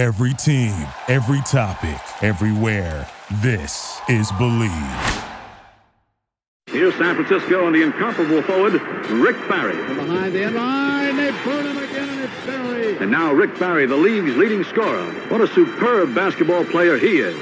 Every team, every topic, everywhere. This is Believe. Here's San Francisco and the incomparable forward, Rick Barry. From behind the end line, they burn him again, and it's Barry. And now Rick Barry, the league's leading scorer. What a superb basketball player he is.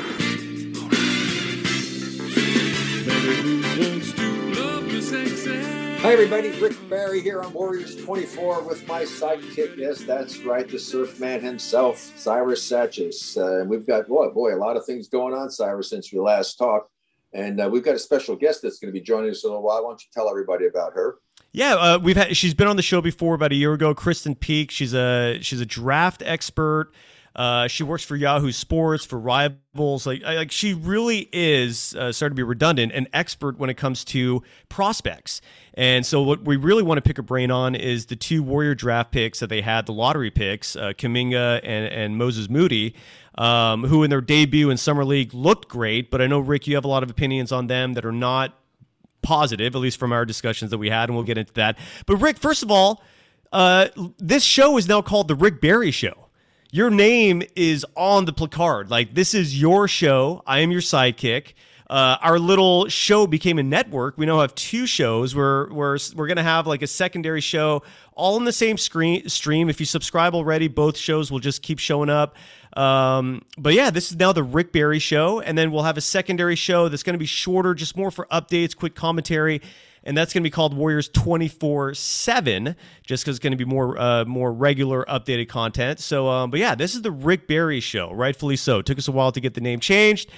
Hi, everybody. Rick Barry here on Warriors 24 with my sidekick. Yes, that's right. The surf man himself, Cyrus Satchis. Uh, and we've got, boy, boy, a lot of things going on, Cyrus, since we last talked. And uh, we've got a special guest that's going to be joining us in a while. Why don't you tell everybody about her? Yeah, uh, we've had. She's been on the show before about a year ago. Krysten Peek. She's a she's a draft expert. Uh, she works for Yahoo Sports for Rivals. Like, like she really is, uh, to be redundant, an expert when it comes to prospects. And so, what we really want to pick a brain on is the two Warrior draft picks that they had, the lottery picks, uh, Kuminga and, and Moses Moody, um, who in their debut in summer league looked great. But I know Rick, you have a lot of opinions on them that are not positive, at least from our discussions that we had, and we'll get into that. But Rick, first of all, uh, this show is now called the Rick Barry Show your name is on the placard. Like this is your show. I am your sidekick. Uh, our little show became a network. We now have two shows. We're we're we're gonna have like a secondary show, all in the same screen stream. If you subscribe already, both shows will just keep showing up. Um, but yeah, this is now the Rick Barry show, and then we'll have a secondary show that's gonna be shorter, just more for updates, quick commentary, and that's going to be called Warriors 24 7, just because it's going to be more uh, more regular, updated content. So, um, but yeah, this is the Rick Barry Show, rightfully so. It took us a while to get the name changed.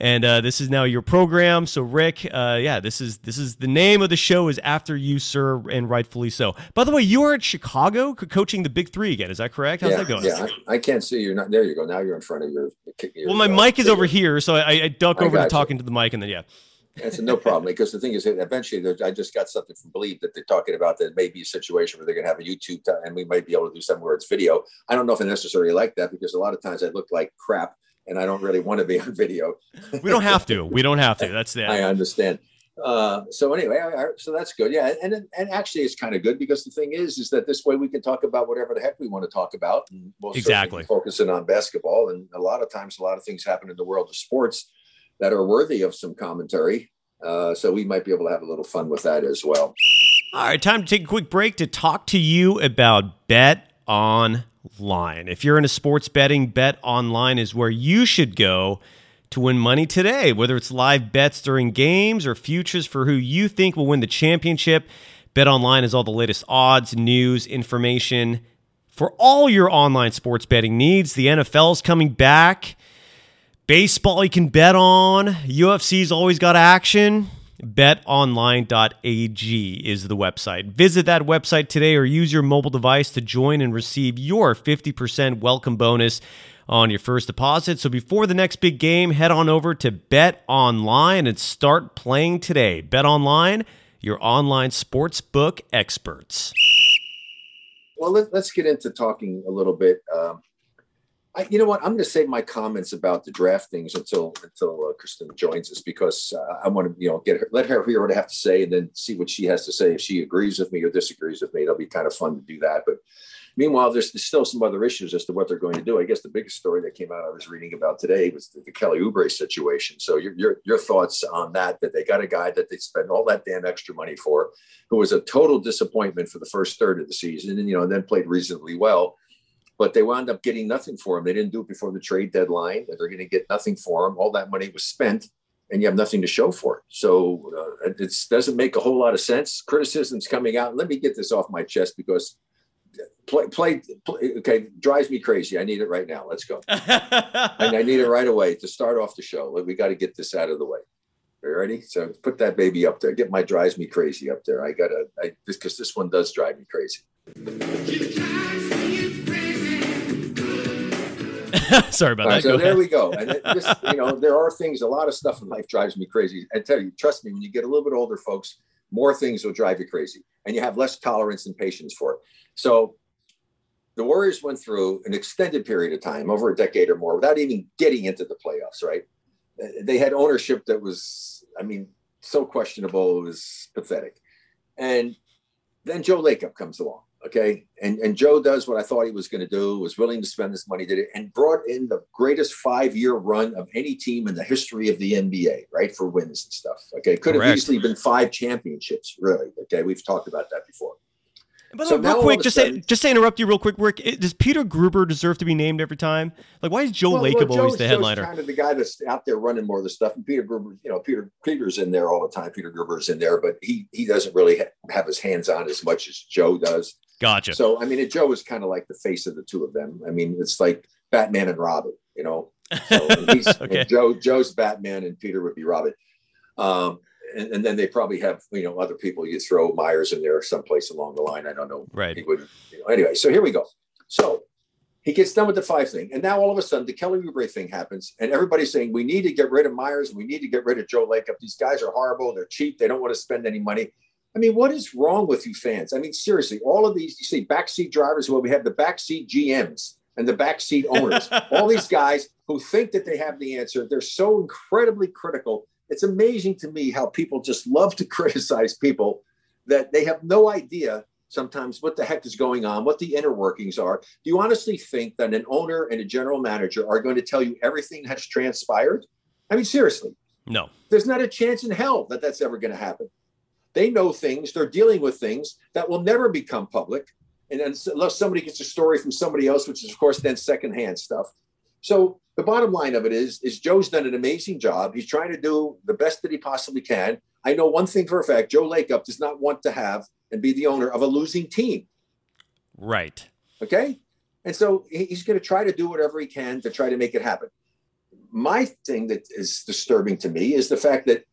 And uh, this is now your program. So, Rick, uh, yeah, this is this is the name of the show is after you, sir, and rightfully so. By the way, you are at Chicago coaching the Big Three again. Is that correct? How's yeah, that going? Yeah, I, I, can't see you. Not there. You go. Now you're in front of your. your well, my uh, mic is over here, so I, I duck I over to talking to the mic, and then yeah. That's no problem because the thing is, eventually, I just got something from Believe that they're talking about that may be a situation where they're going to have a YouTube time, and we might be able to do something where it's video. I don't know if I necessarily like that because a lot of times I look like crap, and I don't really want to be on video. we don't have to. We don't have to. That's the. I understand. Uh, so anyway, I, I, so that's good. Yeah, and and actually, it's kind of good because the thing is, is that this way we can talk about whatever the heck we want to talk about. And we'll exactly focusing on basketball, and a lot of times, a lot of things happen in the world of sports that are worthy of some commentary. Uh, so we might be able to have a little fun with that as well. All right, time to take a quick break to talk to you about Bet Online. If you're into sports betting, Bet Online is where you should go to win money today, whether it's live bets during games or futures for who you think will win the championship. Bet Online has all the latest odds, news, information for all your online sports betting needs. The NFL's coming back. Baseball you can bet on. UFC's always got action. BetOnline.ag is the website. Visit that website today or use your mobile device to join and receive your 50% welcome bonus on your first deposit. So before the next big game, head on over to Bet Online and start playing today. Bet Online, your online sports book experts. Well, let, us get into talking a little bit. Um, I, you know what? I'm going to save my comments about the draft things until until uh, Krysten joins us because uh, I want to you know get her, let her hear what I have to say and then see what she has to say. If she agrees with me or disagrees with me, it'll be kind of fun to do that. But meanwhile, there's, there's still some other issues as to what they're going to do. I guess the biggest story that came out I was reading about today was the, the Kelly Oubre situation. So your, your your thoughts on that? That they got a guy that they spent all that damn extra money for, who was a total disappointment for the first third of the season, and you know, and then played reasonably well but they wound up getting nothing for him. They didn't do it before the trade deadline. They're going to get nothing for him. All that money was spent, and you have nothing to show for it. So uh, it doesn't make a whole lot of sense. Criticisms coming out. Let me get this off my chest because play, play, play okay drives me crazy. I need it right now. Let's go, and I need it right away to start off the show. We got to get this out of the way. Are you ready? So put that baby up there. Get my drives me crazy up there. I gotta, I because this one does drive me crazy. Sorry about right, that. So go there ahead. we go. And just, you know, there are things, a lot of stuff in life drives me crazy. I tell you, trust me, when you get a little bit older, folks, more things will drive you crazy and you have less tolerance and patience for it. So the Warriors went through an extended period of time, over a decade or more, without even getting into the playoffs, right? They had ownership that was, I mean, so questionable, it was pathetic. And then Joe Lacob comes along Okay. And and Joe does what I thought he was going to do, was willing to spend this money, did it, and brought in the greatest five-year run of any team in the history of the NBA, right? For wins and stuff. Okay. Could Correct. have easily been five championships, really. Okay. We've talked about that before. But So real quick, just sudden- to, just to interrupt you real quick, Rick. Does Peter Guber deserve to be named every time? Like, why is Joe Well, Lacob well, always the Joe's headliner? kind of the guy that's out there running more of the stuff. And Peter Guber, you know, Peter Peter's in there all the time. Peter Guber's in there, but he he doesn't really ha- have his hands on as much as Joe does. Gotcha. So I mean, Joe is kind of like the face of the two of them. I mean, it's like Batman and Robin, you know. So he's, Okay. Joe Joe's Batman and Peter would be Robin. Um, and, and then they probably have you know other people. You throw Myers in there someplace along the line. I don't know. Right. He wouldn't. You know. Anyway, so here we go. So he gets done with the five thing, and now all of a sudden the Kelly Oubre thing happens, and everybody's saying we need to get rid of Myers. We need to get rid of Joe Lacob. These guys are horrible. They're cheap. They don't want to spend any money. I mean, what is wrong with you fans? I mean, seriously, all of these, you see backseat drivers, well, we have the backseat GMs and the backseat owners, all these guys who think that they have the answer. They're so incredibly critical. It's amazing to me how people just love to criticize people that they have no idea sometimes what the heck is going on, what the inner workings are. Do you honestly think that an owner and a general manager are going to tell you everything that's transpired? I mean, seriously, no. there's not a chance in hell that that's ever going to happen. They know things, they're dealing with things that will never become public. And then unless somebody gets a story from somebody else, which is, of course, then secondhand stuff. So the bottom line of it is, is Joe's done an amazing job. He's trying to do the best that he possibly can. I know one thing for a fact: Joe Lacob does not want to have and be the owner of a losing team. Right. Okay. And so he's going to try to do whatever he can to try to make it happen. My thing that is disturbing to me is the fact that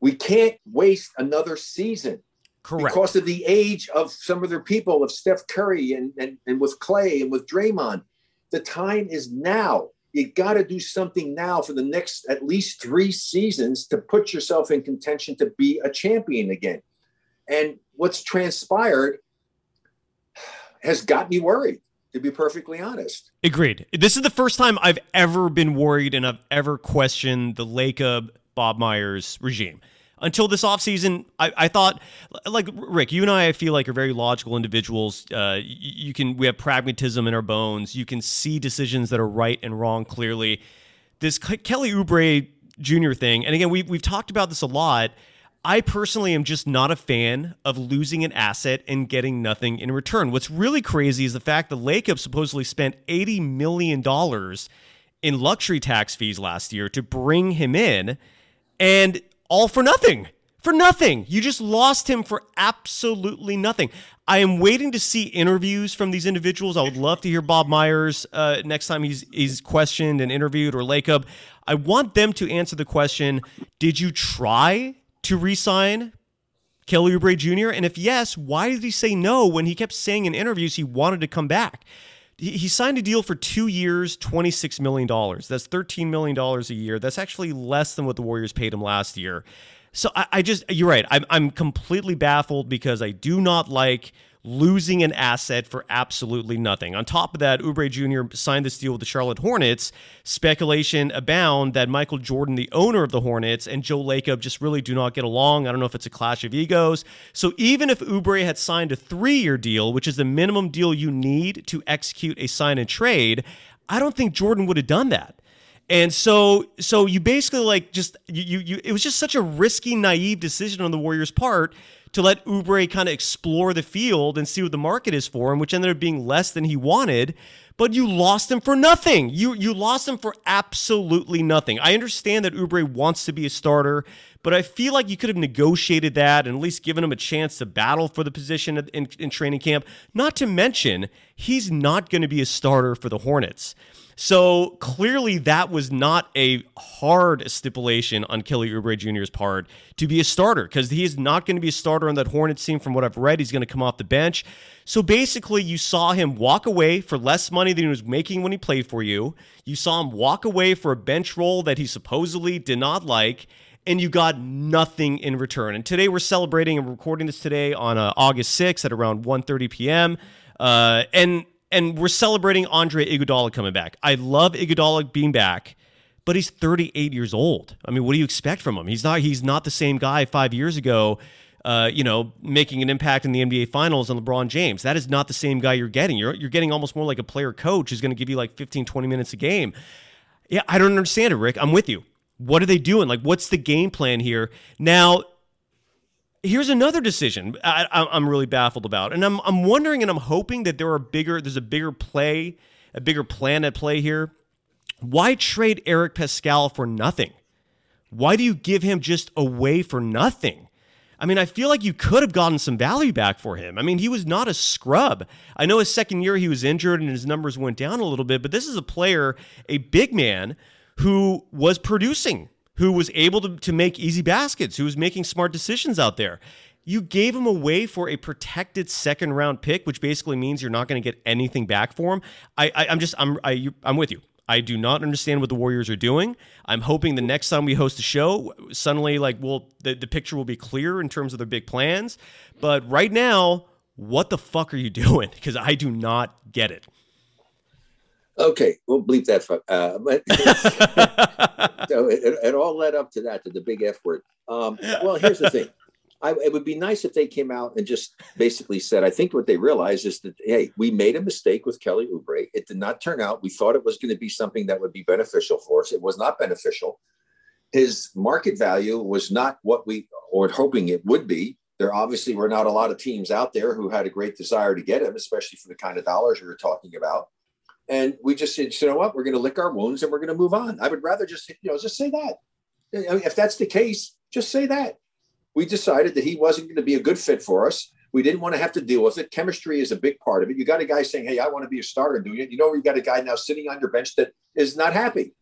we can't waste another season Correct. because of the age of some of their people, of Steph Curry and, and, and with Klay and with Draymond. The time is now. You got to do something now for the next at least three seasons to put yourself in contention to be a champion again. And what's transpired has got me worried, to be perfectly honest. Agreed. This is the first time I've ever been worried and I've ever questioned the Lacob Bob Myers regime. Until this offseason, I, I thought, like Rick, you and I, I feel like are very logical individuals. Uh, you, can, we have pragmatism in our bones. You can see decisions that are right and wrong clearly. This Kelly Oubre Jr. thing, and again, we, we've talked about this a lot. I personally am just not a fan of losing an asset and getting nothing in return. What's really crazy is the fact that Lacob supposedly spent $80 million in luxury tax fees last year to bring him in, and all for nothing. For nothing. You just lost him for absolutely nothing. I am waiting to see interviews from these individuals. I would love to hear Bob Myers uh, next time he's he's questioned and interviewed or Lacob. I want them to answer the question: Did you try to re-sign Kelly Oubre Jr.? And if yes, why did he say no when he kept saying in interviews he wanted to come back? He signed a deal for two years, $26 million. That's $13 million a year. That's actually less than what the Warriors paid him last year. So I, I just, you're right. I'm, I'm completely baffled because I do not like losing an asset for absolutely nothing. On top of that, Oubre Jr. signed this deal with the Charlotte Hornets. Speculation abound that Michael Jordan, the owner of the Hornets, and Joe Lacob just really do not get along. I don't know if it's a clash of egos. So even if Oubre had signed a three-year deal, which is the minimum deal you need to execute a sign and trade, I don't think Jordan would have done that. And so, so you basically like just you, you, you it was just such a risky, naive decision on the Warriors' part to let Oubre kind of explore the field and see what the market is for him, which ended up being less than he wanted. But you lost him for nothing. You you lost him for absolutely nothing. I understand that Oubre wants to be a starter, but I feel like you could have negotiated that and at least given him a chance to battle for the position in, in training camp. Not to mention, he's not going to be a starter for the Hornets. So clearly, that was not a hard stipulation on Kelly Oubre Jr.'s part to be a starter because he is not going to be a starter on that Hornets team. From what I've read, he's going to come off the bench. So basically, you saw him walk away for less money than he was making when he played for you. You saw him walk away for a bench role that he supposedly did not like. And you got nothing in return. And today we're celebrating and recording this today on uh, August 6th at around 1.30 p.m. Uh, and and we're celebrating Andre Iguodala coming back. I love Iguodala being back, but he's 38 years old. I mean, what do you expect from him? He's not he's not the same guy 5 years ago. uh, you know, making an impact in the NBA Finals on LeBron James. That is not the same guy you're getting. You're you're getting almost more like a player coach who's going to give you like 15, 20 minutes a game. Yeah, I don't understand it, Rick. I'm with you. What are they doing? Like, what's the game plan here? Now, here's another decision I, am really baffled about, and I'm I'm wondering and I'm hoping that there are bigger. There's a bigger play, a bigger plan at play here. Why trade Eric Paschall for nothing? Why do you give him just away for nothing? I mean, I feel like you could have gotten some value back for him. I mean, he was not a scrub. I know his second year he was injured and his numbers went down a little bit, but this is a player, a big man who was producing, who was able to, to make easy baskets, who was making smart decisions out there. You gave him away for a protected second round pick, which basically means you're not going to get anything back for him. I, I, am just I'm I, I'm with you. I do not understand what the Warriors are doing. I'm hoping the next time we host a show, suddenly like well the, the picture will be clear in terms of their big plans. But right now, what the fuck are you doing? Because I do not get it. Okay, we'll bleep that. Uh, but so it, it, all led up to that, to the big F word. Um, well, here's the thing. I, it would be nice if they came out and just basically said, I think what they realized is that, hey, we made a mistake with Kelly Oubre. It did not turn out. We thought it was going to be something that would be beneficial for us. It was not beneficial. His market value was not what we were hoping it would be. There obviously were not a lot of teams out there who had a great desire to get him, especially for the kind of dollars we were talking about. And we just said, you know what, we're going to lick our wounds and we're going to move on. I would rather just, you know, just say that. I mean, if that's the case, just say that. We decided that he wasn't going to be a good fit for us. We didn't want to have to deal with it. Chemistry is a big part of it. You got a guy saying, "Hey, I want to be a starter," doing it. You know, you got a guy now sitting on your bench that is not happy.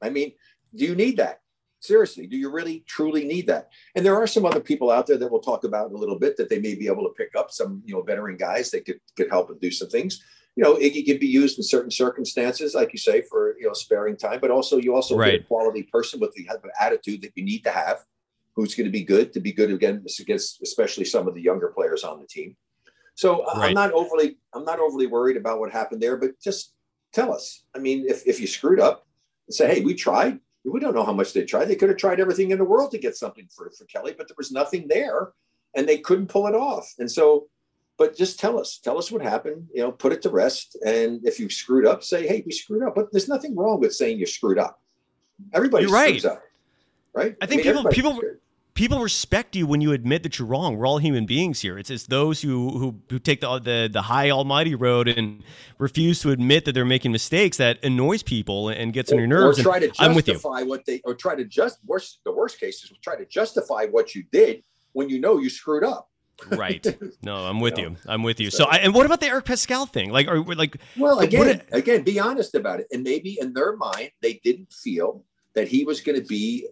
I mean, do you need that? Seriously, do you really truly need that? And there are some other people out there that we'll talk about in a little bit that they may be able to pick up some, you know, veteran guys that could could help and do some things you know, Iggy can be used in certain circumstances, like you say, for you know sparing time, but also you also right. get a quality person with the attitude that you need to have, who's going to be good to be good again against especially some of the younger players on the team. So right. I'm not overly I'm not overly worried about what happened there, but just tell us. I mean, if if you screwed up, and say, hey, we tried. We don't know how much they tried. They could have tried everything in the world to get something for, for Kelly, but there was nothing there and they couldn't pull it off. And so but just tell us, tell us what happened, you know, put it to rest. And if you screwed up, say, hey, we screwed up. But there's nothing wrong with saying you screwed up. Everybody you're right. up. Right? I think I mean, people people people respect you when you admit that you're wrong. We're all human beings here. It's it's those who who, who take the, the the high almighty road and refuse to admit that they're making mistakes that annoys people and gets on your nerves. Or try to justify I'm with you. what they or try to just worst the worst case is try to justify what you did when you know you screwed up right. No, I'm with you. I'm with you. So, so I, and what about the Eric Paschall thing? Like, are like? Well, again, again, be honest about it. And maybe in their mind, they didn't feel that he was going to be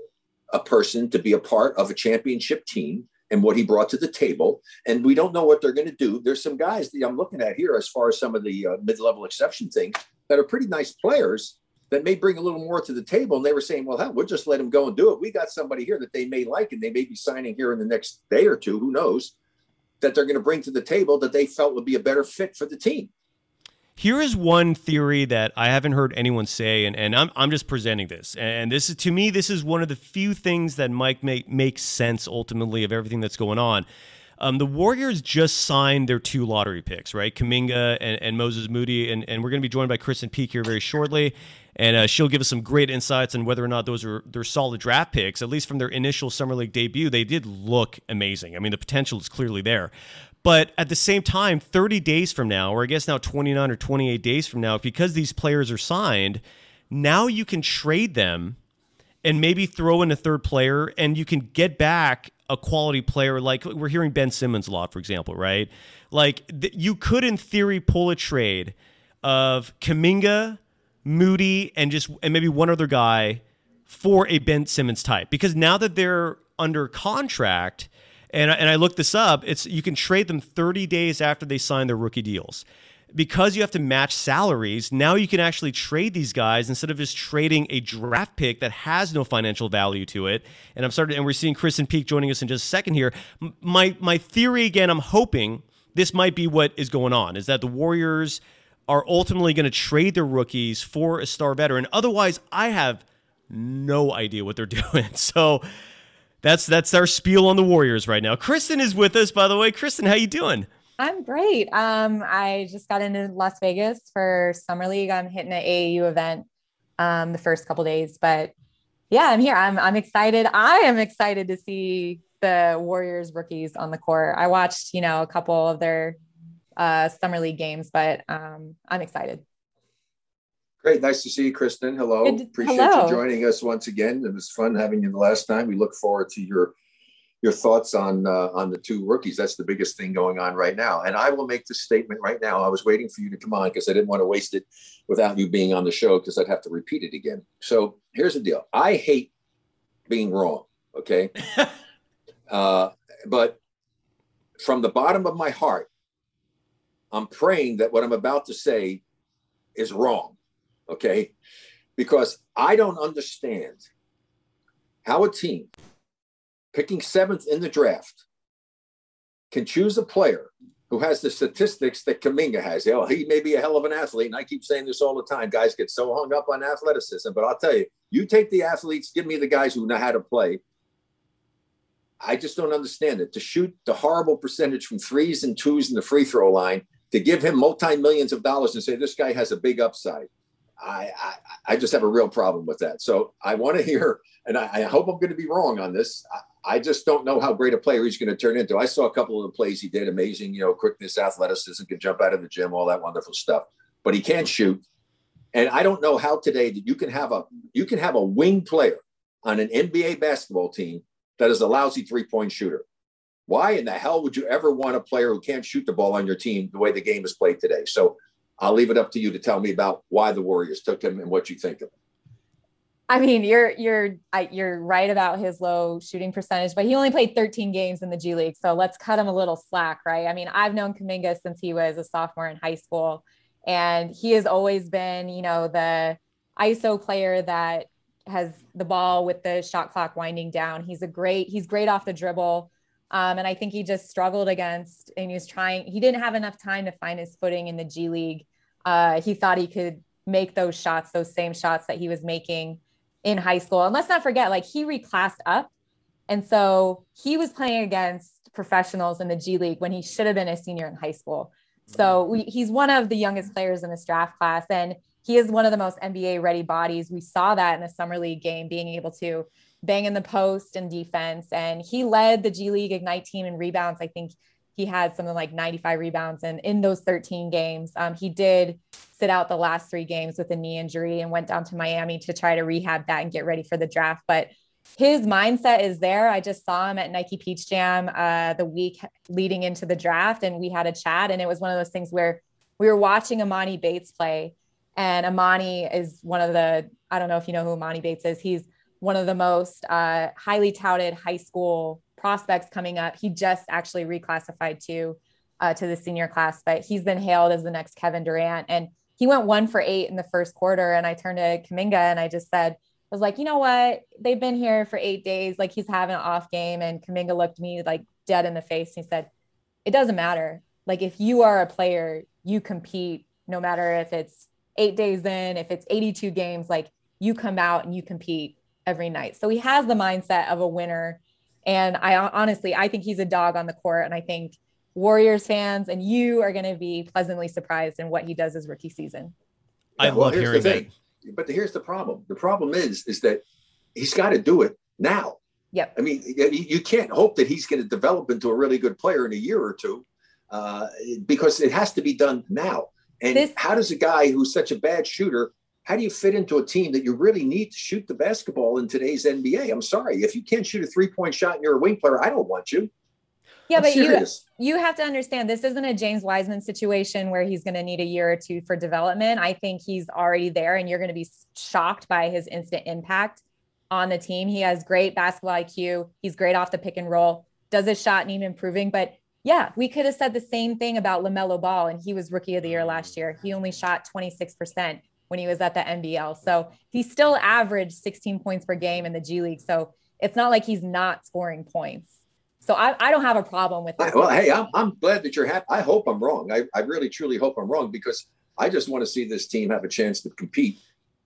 a person to be a part of a championship team and what he brought to the table. And we don't know what they're going to do. There's some guys that I'm looking at here, as far as some of the uh, mid-level exception things, that are pretty nice players that may bring a little more to the table. And they were saying, well, hell, we'll just let him go and do it. We got somebody here that they may like, and they may be signing here in the next day or two. Who knows? That they're going to bring to the table that they felt would be a better fit for the team. Here is one theory that I haven't heard anyone say, and, and I'm, I'm just presenting this. And this is, to me, this is one of the few things that might make makes sense ultimately of everything that's going on. Um, the Warriors just signed their two lottery picks, right? Kuminga and, and Moses Moody, and, and we're going to be joined by Krysten Peek here very shortly and uh, she'll give us some great insights on whether or not those are they're solid draft picks. At least from their initial summer league debut, they did look amazing. I mean, the potential is clearly there. But at the same time, 30 days from now, or I guess now 29 or 28 days from now, because these players are signed, now you can trade them and maybe throw in a third player and you can get back a quality player like we're hearing Ben Simmons a lot, for example, right? Like th- you could, in theory, pull a trade of Kuminga Moody, and just and maybe one other guy for a Ben Simmons type. Because now that they're under contract, and and I looked this up, it's you can trade them 30 days after they sign their rookie deals. Because you have to match salaries, now you can actually trade these guys instead of just trading a draft pick that has no financial value to it. And I'm starting, and we're seeing Krysten Peek joining us in just a second here. My my theory again, I'm hoping this might be what is going on, is that the Warriors are ultimately going to trade their rookies for a star veteran. Otherwise, I have no idea what they're doing. So That's that's our spiel on the Warriors right now. Krysten is with us, by the way. Krysten, how you doing? I'm great. Um, I just got into Las Vegas for summer league. I'm hitting an AAU event um, the first couple days, but yeah, I'm here. I'm I'm excited. I am excited to see the Warriors rookies on the court. I watched, you know, a couple of their uh, summer league games, but um, I'm excited. Great. Nice to see you, Krysten. Hello. Good- Appreciate hello. you joining us once again. It was fun having you the last time. We look forward to your your thoughts on uh, on the two rookies. That's the biggest thing going on right now. And I will make this statement right now. I was waiting for you to come on because I didn't want to waste it without you being on the show because I'd have to repeat it again. So here's the deal. I hate being wrong. Okay. uh, but from the bottom of my heart, I'm praying that what I'm about to say is wrong. Okay. Because I don't understand how a team picking seventh in the draft can choose a player who has the statistics that Kuminga has. Oh, he may be a hell of an athlete. And I keep saying this all the time. Guys get so hung up on athleticism. But I'll tell you, you take the athletes, give me the guys who know how to play. I just don't understand it. To shoot the horrible percentage from threes and twos in the free throw line, to give him multi millions of dollars and say this guy has a big upside. I, I I just have a real problem with that. So I want to hear, and I, I hope I'm going to be wrong on this. I, I just don't know how great a player he's going to turn into. I saw a couple of the plays he did, amazing, you know, quickness, athleticism, can jump out of the gym, all that wonderful stuff. But he can't mm-hmm. shoot, and I don't know how today that you can have a you can have a wing player on an NBA basketball team that is a lousy three point shooter. Why in the hell would you ever want a player who can't shoot the ball on your team the way the game is played today? So I'll leave it up to you to tell me about why the Warriors took him and what you think of him. I mean, you're you're you're right about his low shooting percentage, but he only played 13 games in the G League, so let's cut him a little slack, right? I mean, I've known Kuminga since he was a sophomore in high school, and he has always been, you know, the ISO player that has the ball with the shot clock winding down. He's a great, he's great off the dribble. Um, and I think he just struggled against, and he was trying, he didn't have enough time to find his footing in the G League. Uh, he thought he could make those shots, those same shots that he was making in high school. And let's not forget, like he reclassed up. And so he was playing against professionals in the G League when he should have been a senior in high school. So we, he's one of the youngest players in this draft class. And he is one of the most NBA ready bodies. We saw that in the summer league game, being able to bang in the post and defense. And he led the G League Ignite team in rebounds. I think he had something like 95 rebounds. And in those 13 games, um, he did sit out the last three games with a knee injury and went down to Miami to try to rehab that and get ready for the draft. But his mindset is there. I just saw him at Nike Peach Jam uh, the week leading into the draft, and we had a chat. And it was one of those things where we were watching Emoni Bates play. And Emoni is one of the, I don't know if you know who Emoni Bates is. He's one of the most uh, highly touted high school prospects coming up. He just actually reclassified to uh, to the senior class, but he's been hailed as the next Kevin Durant. And he went one for eight in the first quarter. And I turned to Kuminga and I just said, I was like, you know what? They've been here for eight days. Like he's having an off game. And Kuminga looked me like dead in the face. And he said, it doesn't matter. Like if you are a player, you compete no matter if it's eight days in, if it's 82 games, like you come out and you compete every night. So he has the mindset of a winner. And I honestly, I think he's a dog on the court. And I think Warriors fans and you are going to be pleasantly surprised in what he does his rookie season. I Yeah, well, love here's hearing that. But here's the problem. The problem is, is that he's got to do it now. Yep. I mean, you you can't hope that he's going to develop into a really good player in a year or two, uh, because it has to be done now. And This- how does a guy who's such a bad shooter, how do you fit into a team that you really need to shoot the basketball in today's NBA? I'm sorry, if you can't shoot a three point shot and you're a wing player, I don't want you. Yeah, I'm but you you have to understand this isn't a James Wiseman situation where he's going to need a year or two for development. I think he's already there and you're going to be shocked by his instant impact on the team. He has great basketball IQ. He's great off the pick and roll. Does his shot need improving? But yeah, we could have said the same thing about LaMelo Ball and he was rookie of the year last year. He only shot 26% when he was at the NBL. So he still averaged 16 points per game in the G League. So it's not like he's not scoring points. So I, I don't have a problem with that. well, hey, I'm, I'm glad that you're happy. I hope I'm wrong. I, I really, truly hope I'm wrong because I just want to see this team have a chance to compete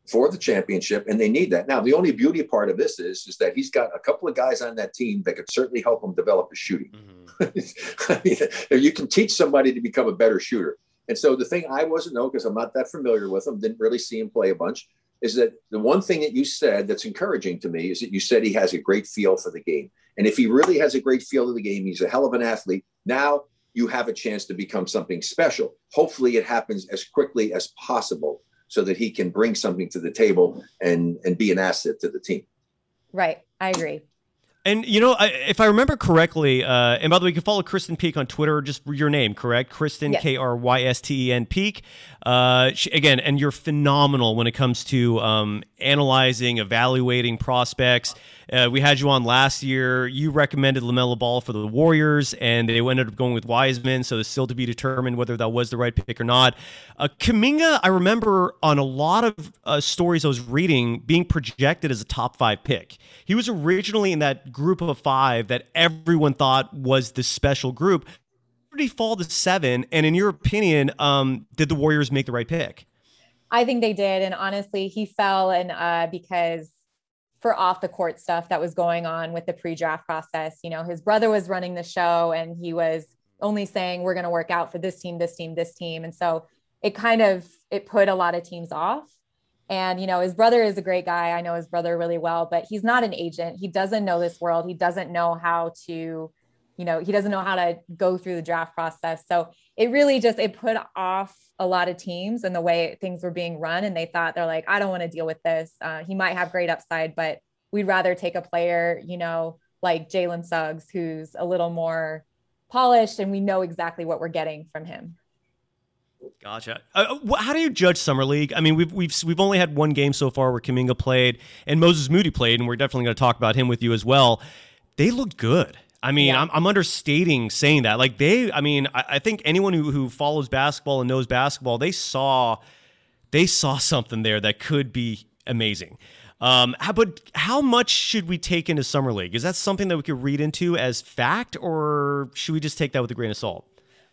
for the championship, and they need that. Now, the only beauty part of this is, is that he's got a couple of guys on that team that could certainly help him develop his shooting. Mm-hmm. I mean, you can teach somebody to become a better shooter. And so the thing I wasn't know because I'm not that familiar with him, didn't really see him play a bunch, is that the one thing that you said that's encouraging to me is that you said he has a great feel for the game. And if he really has a great feel of the game, he's a hell of an athlete. Now you have a chance to become something special. Hopefully, it happens as quickly as possible so that he can bring something to the table and and be an asset to the team. Right, I agree. And you know, I, if I remember correctly, uh, and by the way, you can follow Krysten Peek on Twitter. Just your name, correct? Krysten yes. K R Y S T E N Peek. Uh, she, again, and you're phenomenal when it comes to um, analyzing, evaluating prospects. Uh, we had you on last year. You recommended LaMelo Ball for the Warriors, and they ended up going with Wiseman. So it's still to be determined whether that was the right pick or not. Uh, Kuminga, I remember on a lot of uh, stories I was reading, being projected as a top five pick. He was originally in that group of five that everyone thought was the special group. Did he fall to seven? And in your opinion, um, did the Warriors make the right pick? I think they did, and honestly, he fell and uh, because for off the court stuff that was going on with the pre-draft process. You know, his brother was running the show and he was only saying we're going to work out for this team, this team, this team. And so it kind of it put a lot of teams off. And you know, his brother is a great guy. I know his brother really well, but he's not an agent. He doesn't know this world. He doesn't know how to you know, he doesn't know how to go through the draft process. So it really just it put off a lot of teams and the way things were being run. And they thought they're like, I don't want to deal with this. Uh, he might have great upside, but we'd rather take a player, you know, like Jalen Suggs, who's a little more polished and we know exactly what we're getting from him. Gotcha. Uh, how do you judge summer league? I mean, we've we've we've only had one game so far where Kuminga played and Moses Moody played, and we're definitely going to talk about him with you as well. They looked good. I mean, yeah. I'm, I'm, understating saying that. Like they, I mean, I, I, think anyone who, who follows basketball and knows basketball, they saw, they saw something there that could be amazing. Um, how, but how much should we take into summer league? Is that something that we could read into as fact, or should we just take that with a grain of salt?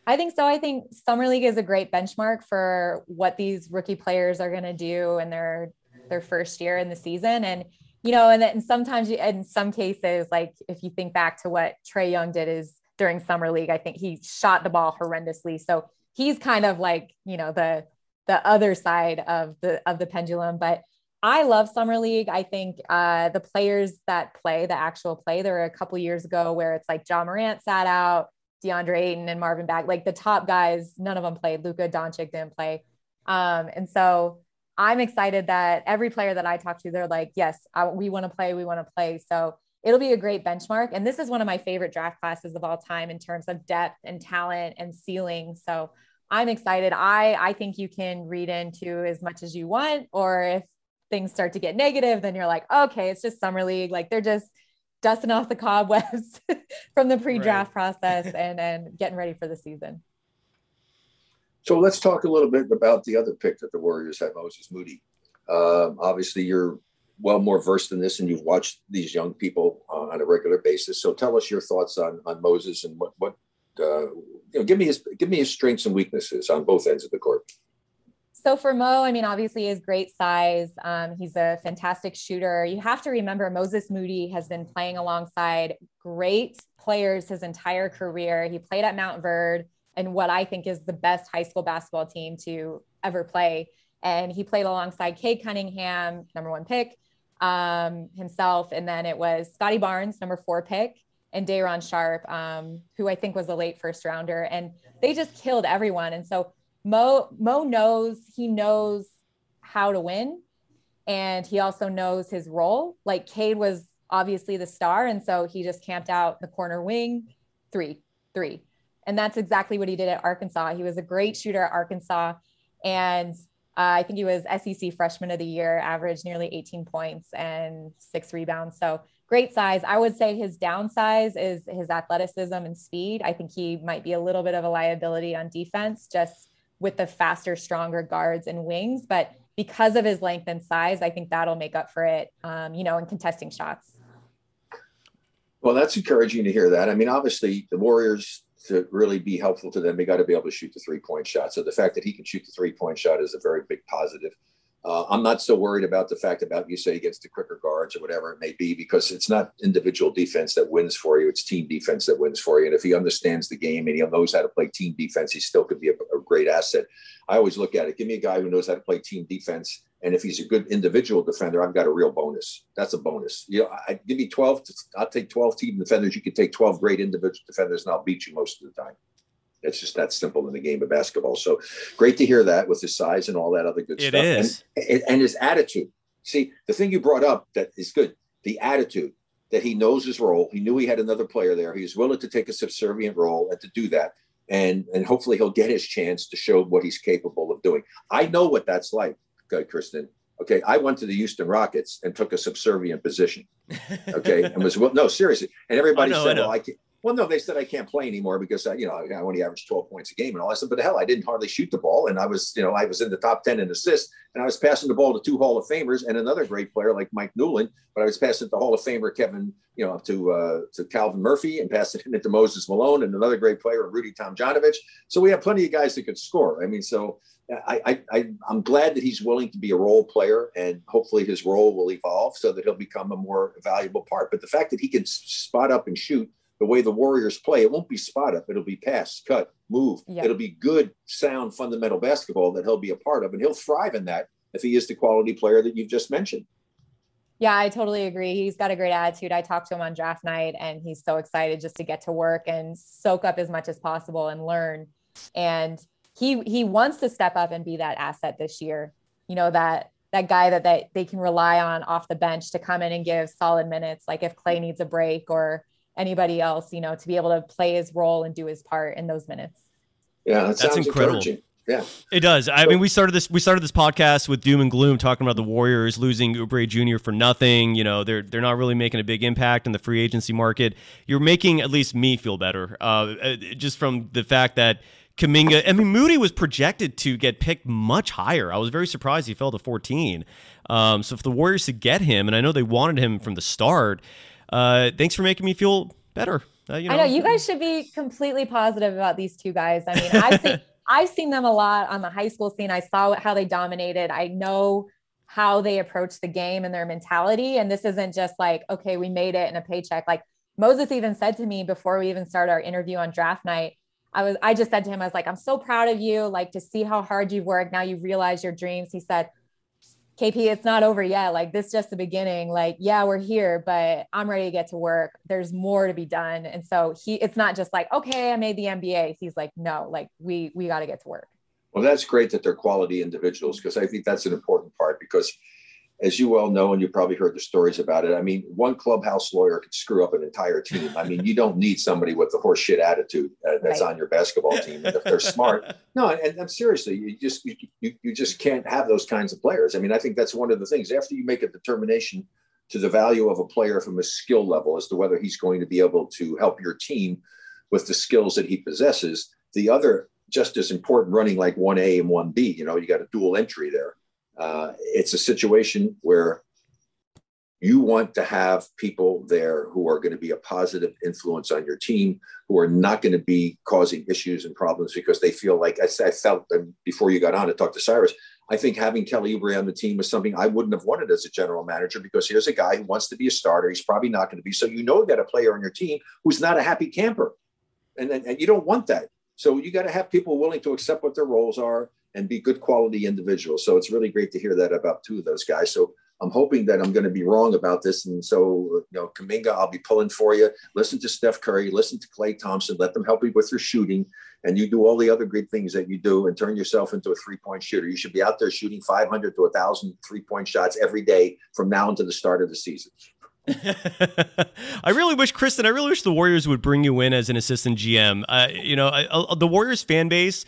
I think so. I think summer league is a great benchmark for what these rookie players are going to do in their their first year in the season, and you know, and then sometimes you, in some cases, like if you think back to what Trae Young did is during summer league, I think he shot the ball horrendously. So he's kind of like, you know, the, the other side of the, of the pendulum, but I love summer league. I think uh, the players that play the actual play, there were a couple years ago where it's like Ja Morant sat out, DeAndre Ayton and Marvin Bagley, like the top guys, none of them played. Luka Doncic didn't play. Um, and so I'm excited that every player that I talk to, they're like, yes, I, we want to play, we want to play. So it'll be a great benchmark. And this is one of my favorite draft classes of all time in terms of depth and talent and ceiling. So I'm excited. I I think you can read into as much as you want, or if things start to get negative, then you're like, okay, it's just summer league. Like they're just dusting off the cobwebs from the pre-draft right. process and and getting ready for the season. So let's talk a little bit about the other pick that the Warriors had, Moses Moody. Um, obviously, you're well more versed in this, and you've watched these young people uh, on a regular basis. So tell us your thoughts on on Moses and what what uh, you know. Give me his give me his strengths and weaknesses on both ends of the court. So for Mo, I mean, obviously his great size. Um, he's a fantastic shooter. You have to remember Moses Moody has been playing alongside great players his entire career. He played at Montverde and what I think is the best high school basketball team to ever play. And he played alongside Cade Cunningham, number one pick, um, himself. And then it was Scottie Barnes, number four pick, and Day'Ron Sharpe, um, who I think was a late first rounder. And they just killed everyone. And so Mo, Mo knows, he knows how to win. And he also knows his role. Like Cade was obviously the star. And so he just camped out the corner wing, three, three and that's exactly what he did at Arkansas. He was a great shooter at Arkansas. And uh, I think he was SEC freshman of the year, averaged nearly 18 points and six rebounds. So great size. I would say his downsize is his athleticism and speed. I think he might be a little bit of a liability on defense just with the faster, stronger guards and wings. But because of his length and size, I think that'll make up for it, um, you know, in contesting shots. Well, that's encouraging to hear that. I mean, obviously, the Warriors to really be helpful to them, they got to be able to shoot the three point shot. So the fact that he can shoot the three point shot is a very big positive. Uh, I'm not so worried about the fact about you say against the quicker guards or whatever it may be, because it's not individual defense that wins for you. It's team defense that wins for you. And if he understands the game and he knows how to play team defense, he still could be a, a great asset. I always look at it. Give me a guy who knows how to play team defense. And if he's a good individual defender, I've got a real bonus. That's a bonus. You know, I give me 12, I'll take 12 team defenders. You can take 12 great individual defenders and I'll beat you most of the time. It's just that simple in the game of basketball. So great to hear that with his size and all that other good It stuff. is. And, and his attitude. See, the thing you brought up that is good, the attitude that he knows his role. He knew he had another player there. He was willing to take a subservient role and to do that. And, and hopefully he'll get his chance to show what he's capable of doing. I know what that's like, okay, Krysten. Okay, I went to the Houston Rockets and took a subservient position. Okay, and was well, no seriously. And everybody oh, know, I said. "Well, I can't." Well, no, they said I can't play anymore because I, you know I only averaged 12 points a game and all. I said, but the hell, I didn't hardly shoot the ball, and I was, you know, I was in the top 10 in assists, and I was passing the ball to two Hall of Famers and another great player like Mike Newlin, but I was passing to Hall of Famer Kevin, you know, to uh, to Calvin Murphy and passing it to Moses Malone and another great player, Rudy Tomjanovich. So we have plenty of guys that could score. I mean, so I, I, I I'm glad that he's willing to be a role player, and hopefully his role will evolve so that he'll become a more valuable part. But the fact that he can spot up and shoot the way the Warriors play, it won't be spot up. It'll be pass, cut, move. Yeah. It'll be good, sound, fundamental basketball that he'll be a part of, and he'll thrive in that if he is the quality player that you've just mentioned. Yeah, I totally agree. He's got a great attitude. I talked to him on draft night and he's so excited just to get to work and soak up as much as possible and learn. And he he wants to step up and be that asset this year. You know, that that guy that, that they can rely on off the bench to come in and give solid minutes, like if Klay needs a break or anybody else, you know, to be able to play his role and do his part in those minutes. Yeah, that That's incredible. encouraging. Yeah, It does. I mean, we started this. We started this podcast with doom and gloom, talking about the Warriors losing Oubre Jr. for nothing. You know, they're they're not really making a big impact in the free agency market. You're making at least me feel better, uh, uh, just from the fact that Kuminga. I mean, Moody was projected to get picked much higher. I was very surprised he fell to 14. Um, so if the Warriors could get him, and I know they wanted him from the start, uh, thanks for making me feel better. Uh, you know, I know you guys should be completely positive about these two guys. I mean, I've seen I've seen them a lot on the high school scene. I saw how they dominated. I know how they approach the game and their mentality. And this isn't just like, okay, we made it in a paycheck. Like Moses even said to me before we even started our interview on draft night, I was I just said to him, I was like, I'm so proud of you, like to see how hard you've worked. Now you realize your dreams. He said, KP, it's not over yet. Like this just the beginning. Like, yeah, we're here, but I'm ready to get to work. There's more to be done. And so he it's not just like, okay, I made the NBA. He's like, no, like we we got to get to work. well, that's great that they're quality individuals because I think that's an important part because. As you well know, and you probably heard the stories about it. I mean, one clubhouse lawyer could screw up an entire team. I mean, you don't need somebody with the horseshit attitude uh, that's Right. on your basketball team. And if they're smart, no, and, and seriously, you just you, you, you just can't have those kinds of players. I mean, I think that's one of the things. After you make a determination to the value of a player from a skill level as to whether he's going to be able to help your team with the skills that he possesses, the other just as important running like 1A and 1B, you know, you got a dual entry there. Uh, it's a situation where you want to have people there who are going to be a positive influence on your team, who are not going to be causing issues and problems because they feel like I, I felt before you got on to talk to Cyrus. I think having Kelly Oubre on the team was something I wouldn't have wanted as a general manager because here's a guy who wants to be a starter. He's probably not going to be. So you know you got a player on your team who's not a happy camper, and and, and you don't want that. So you got to have people willing to accept what their roles are and be good quality individuals. So it's really great to hear that about two of those guys. So I'm hoping that I'm going to be wrong about this. And so, you know, Kuminga, I'll be pulling for you. Listen to Steph Curry, listen to Klay Thompson, let them help you with your shooting. And you do all the other great things that you do and turn yourself into a three point shooter. You should be out there shooting 500 to 1,000 three point shots every day from now until the start of the season. I really wish, Krysten, I really wish the Warriors would bring you in as an assistant GM. Uh, you know, I, I- the Warriors fan base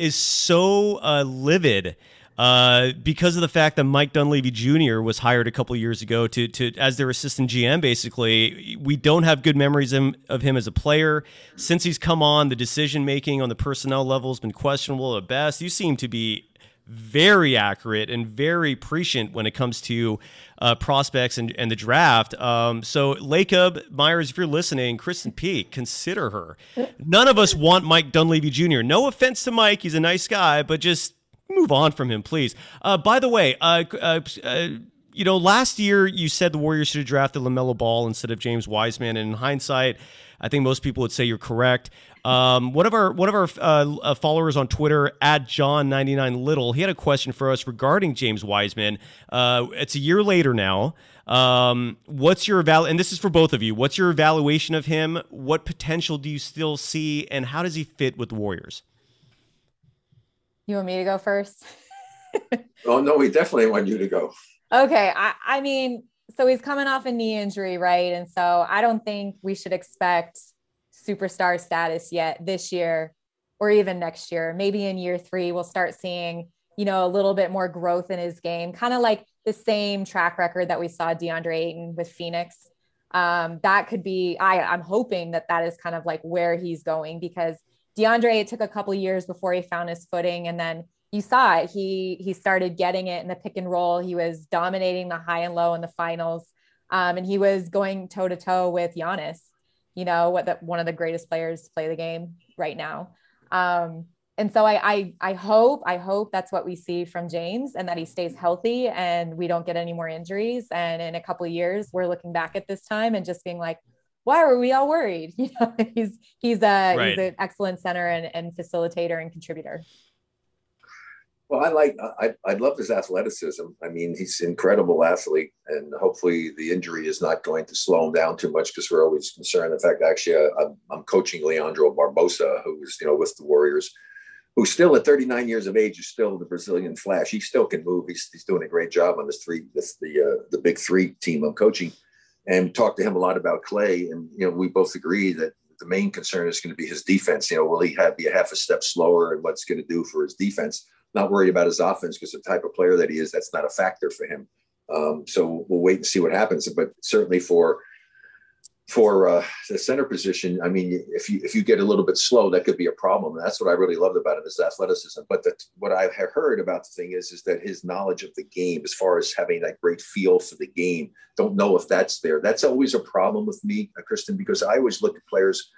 is so uh, livid uh, because of the fact that Mike Dunleavy Jr. was hired a couple years ago to to as their assistant GM. Basically, we don't have good memories of him, of him as a player since he's come on. The decision making on the personnel level has been questionable at best. You seem to be very accurate and very prescient when it comes to uh, prospects and, and the draft. Um, so, Lacob, Myers, if you're listening, Krysten Peek, consider her. None of us want Mike Dunleavy Jr. No offense to Mike, he's a nice guy, but just move on from him, please. Uh, by the way, uh, uh, uh, you know, last year you said the Warriors should have drafted LaMelo Ball instead of James Wiseman, and in hindsight, I think most people would say you're correct. Um, one of our one of our uh, uh followers on Twitter at John ninety nine Little, he had a question for us regarding James Wiseman. Uh, it's a year later now. Um, what's your val? And this is for both of you. What's your evaluation of him? What potential do you still see, and how does he fit with the Warriors? You want me to go first? oh no, we definitely want you to go. Okay, I, I mean, so he's coming off a knee injury, right? And so I don't think we should expect superstar status yet this year or even next year. Maybe in year three, we'll start seeing, you know, a little bit more growth in his game, kind of like the same track record that we saw DeAndre Ayton with Phoenix. Um, that could be, I, I'm hoping that that is kind of like where he's going because DeAndre, it took a couple years before he found his footing. And then you saw it. He he started getting it in the pick and roll. He was dominating the high and low in the finals. Um, and he was going toe to toe with Giannis you know, what the, one of the greatest players to play the game right now. Um, and so I, I, I hope, I hope that's what we see from James and that he stays healthy and we don't get any more injuries. And in a couple of years, we're looking back at this time and just being like, why were we all worried? You know, he's, he's a, right. he's an excellent center and, and facilitator and contributor. Well, I like I I love his athleticism. I mean, he's an incredible athlete, and hopefully the injury is not going to slow him down too much because we're always concerned. In fact, actually, uh, I'm, I'm coaching Leandro Barbosa, who's you know with the Warriors, who's still at 39 years of age is still the Brazilian Flash. He still can move. He's, he's doing a great job on this three this the uh, the big three team I'm coaching, and talked to him a lot about Klay, and you know we both agree that the main concern is going to be his defense. You know, will he have, be a half a step slower, and what's going to do for his defense? Not worried about his offense because the type of player that he is, that's not a factor for him. Um, so we'll wait and see what happens. But certainly for for uh, the center position, I mean, if you if you get a little bit slow, that could be a problem. And that's what I really loved about him, is athleticism. But the, what I have heard about the thing is, is that his knowledge of the game, as far as having that great feel for the game, don't know if that's there. That's always a problem with me, uh, Krysten, because I always look at players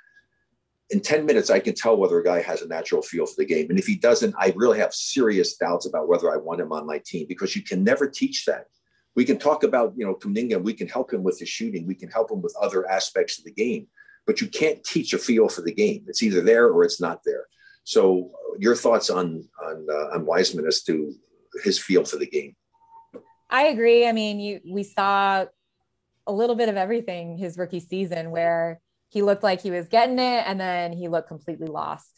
in 10 minutes, I can tell whether a guy has a natural feel for the game. And if he doesn't, I really have serious doubts about whether I want him on my team because you can never teach that. We can talk about, you know, Kuminga, we can help him with his shooting, we can help him with other aspects of the game, but you can't teach a feel for the game. It's either there or it's not there. So, your thoughts on on uh, on Wiseman as to his feel for the game? I agree. I mean, you we saw a little bit of everything his rookie season where he looked like he was getting it and then he looked completely lost.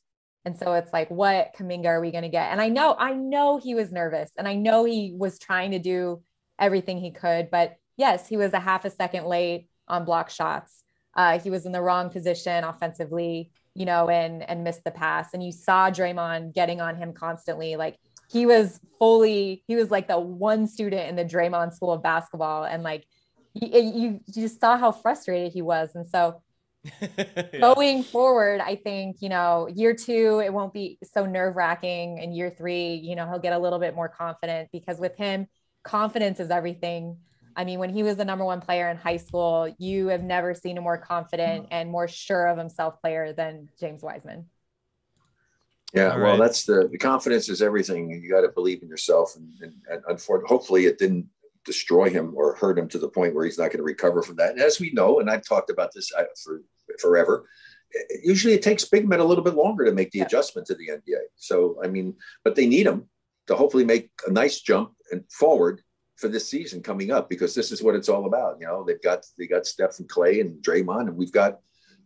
And so it's like, what Kuminga are we going to get? And I know, I know he was nervous and I know he was trying to do everything he could. But yes, he was a half a second late on block shots. Uh, he was in the wrong position offensively, you know, and and missed the pass. And you saw Draymond getting on him constantly. Like he was fully, he was like the one student in the Draymond School of Basketball, and like you, you just saw how frustrated he was. And so yeah. going forward, I think, you know, year two, it won't be so nerve wracking. And year three, you know, he'll get a little bit more confident because with him, confidence is everything. I mean, when he was the number one player in high school, you have never seen a more confident mm-hmm. and more sure of himself player than James Wiseman. Yeah, All well, that's the, the confidence is everything. You got to believe in yourself, and, and, and unfortunately, hopefully, it didn't destroy him or hurt him to the point where he's not going to recover from that. And as we know, and I've talked about this for forever. Usually, it takes big men a little bit longer to make the adjustment to the NBA. So, I mean, but they need them to hopefully make a nice jump and forward for this season coming up because this is what it's all about. You know, they've got they got Steph and Klay and Draymond, and we've got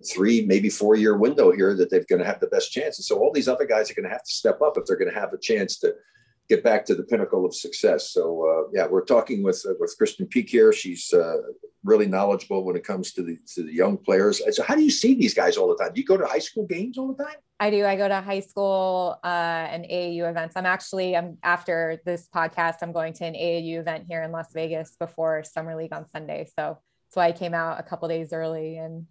three, maybe four year window here that they're going to have the best chance. And so all these other guys are going to have to step up if they're going to have a chance to get back to the pinnacle of success. So uh, yeah, we're talking with uh, with Krysten Peek here. She's uh, really knowledgeable when it comes to the to the young players. So how do you see these guys all the time? Do you go to high school games all the time? I do. I go to high school uh, and AAU events. I'm actually I'm after this podcast. I'm going to an AAU event here in Las Vegas before summer league on Sunday. So that's why I came out a couple days early. And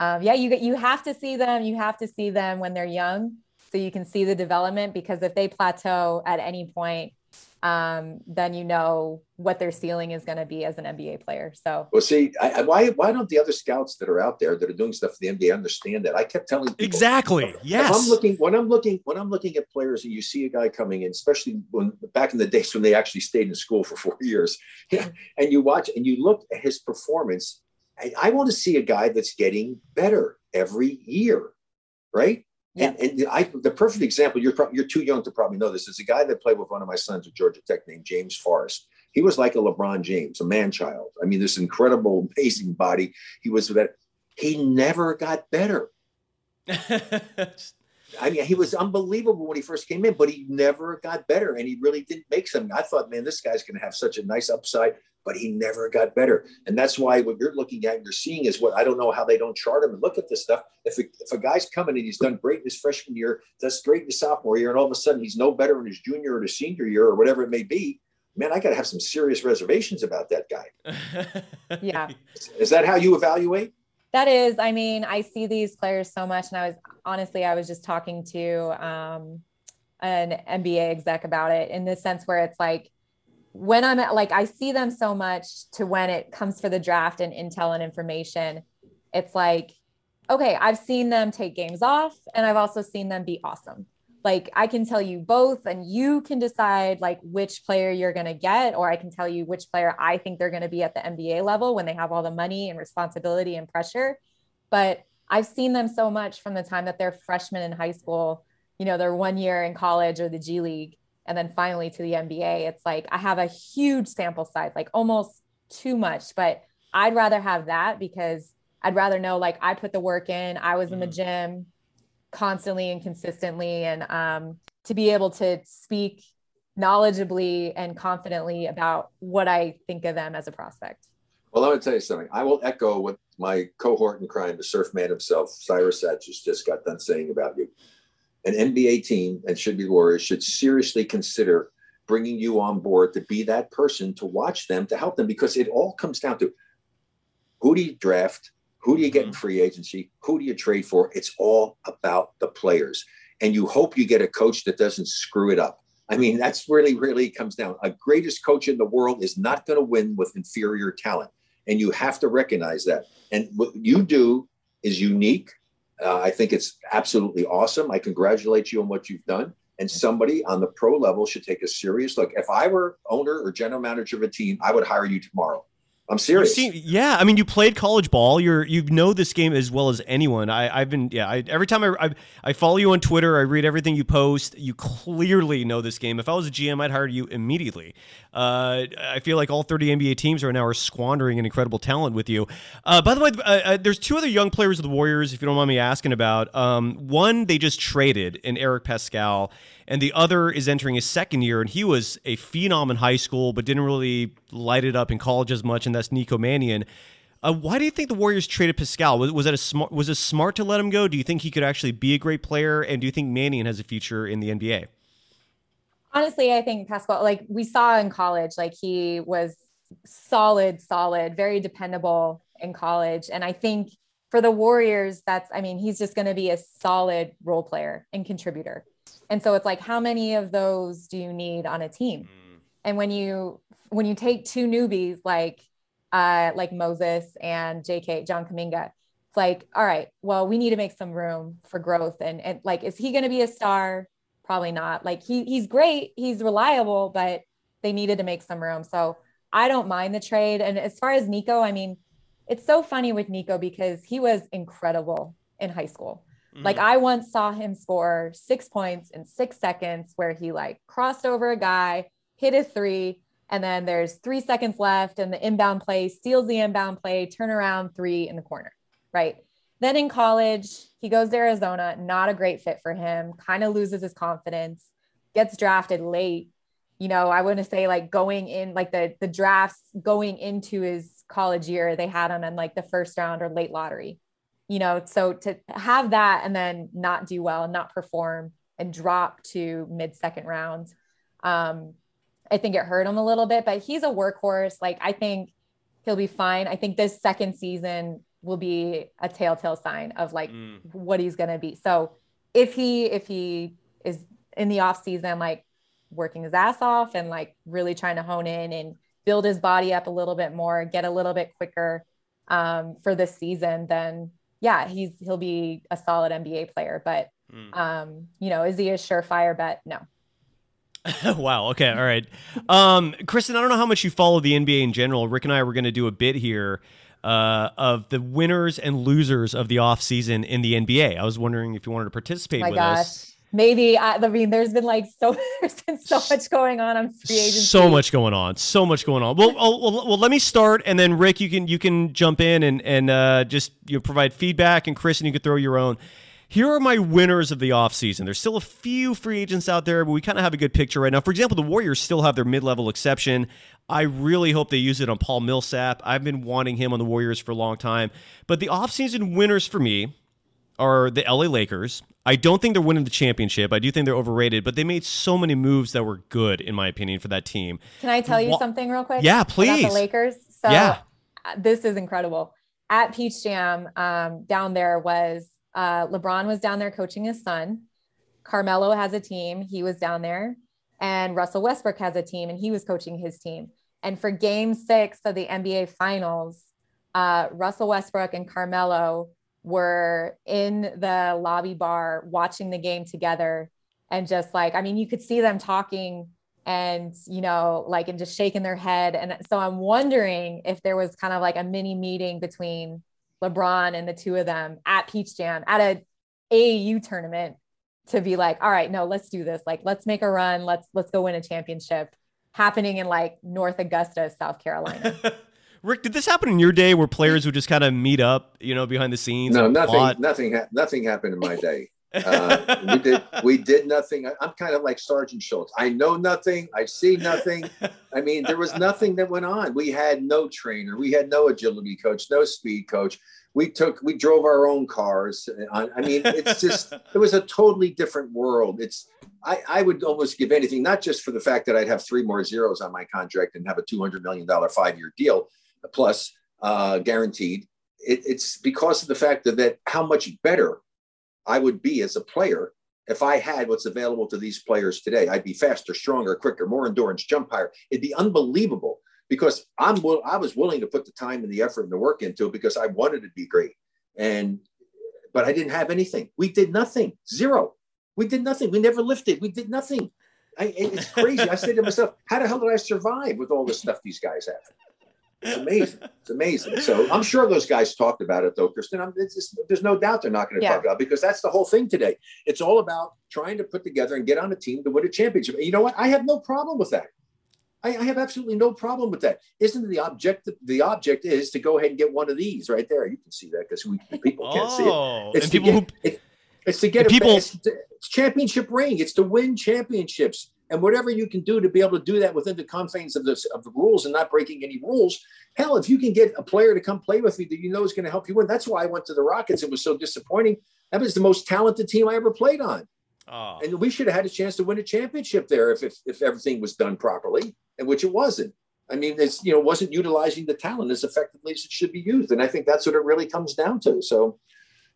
um, yeah, you you have to see them. You have to see them when they're young so you can see the development because if they plateau at any point um, then you know what their ceiling is going to be as an NBA player. So, well, see, I, I, why why don't the other scouts that are out there that are doing stuff for the NBA understand that? I kept telling people, exactly. Yes, if I'm looking when I'm looking when I'm looking at players and you see a guy coming in, especially when back in the days when they actually stayed in school for four years, and you watch and you look at his performance. I, I want to see a guy that's getting better every year, right? Yeah. And, and I, the perfect example, you're, you're too young to probably know this, is a guy that played with one of my sons at Georgia Tech named James Forrest. He was like a LeBron James, a man child. I mean, this incredible, amazing body. He was that. He never got better. I mean, he was unbelievable when he first came in, but he never got better, and he really didn't make something. I thought, man, this guy's going to have such a nice upside but he never got better. And that's why what you're looking at and you're seeing is what I don't know how they don't chart him and look at this stuff. If a, if a guy's coming and he's done great in his freshman year, does great in his sophomore year, and all of a sudden he's no better in his junior or his senior year or whatever it may be, man, I got to have some serious reservations about that guy. yeah. Is that how you evaluate? That is, I mean, I see these players so much, and I was honestly, I was just talking to um, an NBA exec about it in the sense where it's like, when I'm at, like, I see them so much to when it comes for the draft and intel and information, it's like, okay, I've seen them take games off and I've also seen them be awesome. Like, I can tell you both, and you can decide like which player you're going to get, or I can tell you which player I think they're going to be at the NBA level when they have all the money and responsibility and pressure. But I've seen them so much from the time that they're freshmen in high school, you know, their one year in college or the G League and then finally to the NBA, it's like I have a huge sample size, like almost too much, but I'd rather have that because I'd rather know like I put the work in, I was in the mm-hmm. gym constantly and consistently, and um, to be able to speak knowledgeably and confidently about what I think of them as a prospect. Well, let me tell you something. I will echo what my cohort in crime, the surf man himself, Cyrus Satchis, just got done saying about you an NBA team and should be Warriors should seriously consider bringing you on board to be that person to watch them to help them because it all comes down to who do you draft, who do you get in mm-hmm. free agency, who do you trade for? It's all about the players, and you hope you get a coach that doesn't screw it up. I mean, that's really really comes down. A greatest coach in the world is not going to win with inferior talent, and you have to recognize that. And what you do is unique uh, I think it's absolutely awesome. I congratulate you on what you've done. And somebody on the pro level should take a serious look. If I were owner or general manager of a team, I would hire you tomorrow I'm serious. Seen, yeah, I mean, you played college ball. You're you know this game as well as anyone. I, I've been yeah. I, every time I, I, I follow you on Twitter, I read everything you post. You clearly know this game. If I was a GM, I'd hire you immediately. Uh, I feel like all 30 NBA teams right now are squandering an incredible talent with you. Uh, by the way, uh, uh, there's two other young players of the Warriors. If you don't mind me asking about, um, one they just traded in Eric Paschall and the other is entering his second year, and he was a phenom in high school, but didn't really light it up in college as much, and that's Nico Mannion. Uh, why do you think the Warriors traded Paschall? Was, was that a smart? Was it smart to let him go? Do you think he could actually be a great player? And do you think Mannion has a future in the NBA? Honestly, I think Paschall, like we saw in college, like he was solid, solid, very dependable in college, and I think for the Warriors, that's I mean, he's just going to be a solid role player and contributor. And so it's like, how many of those do you need on a team? Mm. And when you when you take two newbies like uh, like Moses and JK John Kuminga, it's like, all right, well, we need to make some room for growth. And, and like, is he going to be a star? Probably not. Like he he's great, he's reliable, but they needed to make some room. So I don't mind the trade. And as far as Nico, I mean, it's so funny with Nico because he was incredible in high school. Mm-hmm. Like I once saw him score six points in six seconds where he like crossed over a guy, hit a three, and then there's three seconds left and the inbound play steals the inbound play, turn around three in the corner. Right. Then in college, he goes to Arizona, not a great fit for him, kind of loses his confidence, gets drafted late. You know, I wouldn't say like going in like the the drafts going into his college year, they had him in like the first round or late lottery you know so to have that and then not do well and not perform and drop to mid second round um i think it hurt him a little bit but he's a workhorse. Like i think he'll be fine. I think this second season will be a telltale sign of like mm. what he's going to be. So if he if he is in the off season like working his ass off and like really trying to hone in and build his body up a little bit more, get a little bit quicker um, for this season, then yeah, he's he'll be a solid NBA player. But mm. um, you know, is he a surefire bet? No. wow. Okay. All right. Um, Krysten, I don't know how much you follow the NBA in general. Rick and I were going to do a bit here uh, of the winners and losers of the offseason in the NBA. I was wondering if you wanted to participate with gosh. us. Maybe I, I, mean, there's been like so there's been so much going on on free agency. So much going on. So much going on. Well, well, well, well, let me start, and then Rick, you can you can jump in and and uh, just you know, provide feedback, and Chris, and you can throw your own. Here are my winners of the offseason. There's still a few free agents out there, but we kind of have a good picture right now. For example, the Warriors still have their mid level exception. I really hope they use it on Paul Millsap. I've been wanting him on the Warriors for a long time. But the offseason winners for me are the LA Lakers. I don't think they're winning the championship. I do think they're overrated, but they made so many moves that were good, in my opinion, for that team. Can I tell you something real quick? Yeah, please. The Lakers. So yeah. Uh, this is incredible. At Peach Jam, um, down there was uh, LeBron was down there coaching his son. Carmelo has a team. He was down there. And Russell Westbrook has a team and he was coaching his team. And for game six of the NBA finals, uh, Russell Westbrook and Carmelo were in the lobby bar watching the game together. And just like, I mean, you could see them talking and, you know, like, and just shaking their head. And so I'm wondering if there was kind of like a mini meeting between LeBron and the two of them at Peach Jam at a AAU tournament to be like, all right, no, let's do this. Like, let's make a run. Let's let's go win a championship. Happening in like North Augusta, South Carolina. Rick, did this happen in your day where players would just kind of meet up, you know, behind the scenes? No, nothing, plot? nothing, ha- nothing happened in my day. Uh, we did, we did nothing. I, I'm kind of like Sergeant Schultz. I know nothing. I see nothing. I mean, there was nothing that went on. We had no trainer. We had no agility coach, no speed coach. We took, we drove our own cars. I mean, it's just, it was a totally different world. It's, I, I would almost give anything, not just for the fact that I'd have three more zeros on my contract and have a $200 million five year deal plus uh, guaranteed. It, it's because of the fact that, that how much better I would be as a player if I had what's available to these players today. I'd be faster, stronger, quicker, more endurance, jump higher. It'd be unbelievable because I'm I was willing to put the time and the effort and the work into it because I wanted to be great. And but I didn't have anything. We did nothing. Zero. We did nothing. We never lifted. We did nothing. I, it's crazy. I said to myself, how the hell did I survive with all the stuff these guys have? It's amazing. It's amazing. So I'm sure those guys talked about it though, Krysten. Just, there's no doubt they're not going to yeah. talk about it because that's the whole thing today. It's all about trying to put together and get on a team to win a championship. And you know what? I have no problem with that. I, I have absolutely no problem with that. Isn't the object the object is to go ahead and get one of these right there? You can see that because we people can't oh, see it. Oh, it's and people get, who it, it's to get a, people. It's, it's championship ring. It's to win championships and whatever you can do to be able to do that within the confines of the, of the rules and not breaking any rules. Hell, if you can get a player to come play with you that you know is going to help you win, that's why I went to the Rockets. It was so disappointing. That was the most talented team I ever played on. Oh. And we should have had a chance to win a championship there if, if, if everything was done properly, and which it wasn't. I mean, it's you know wasn't utilizing the talent as effectively as it should be used, and I think that's what it really comes down to. So,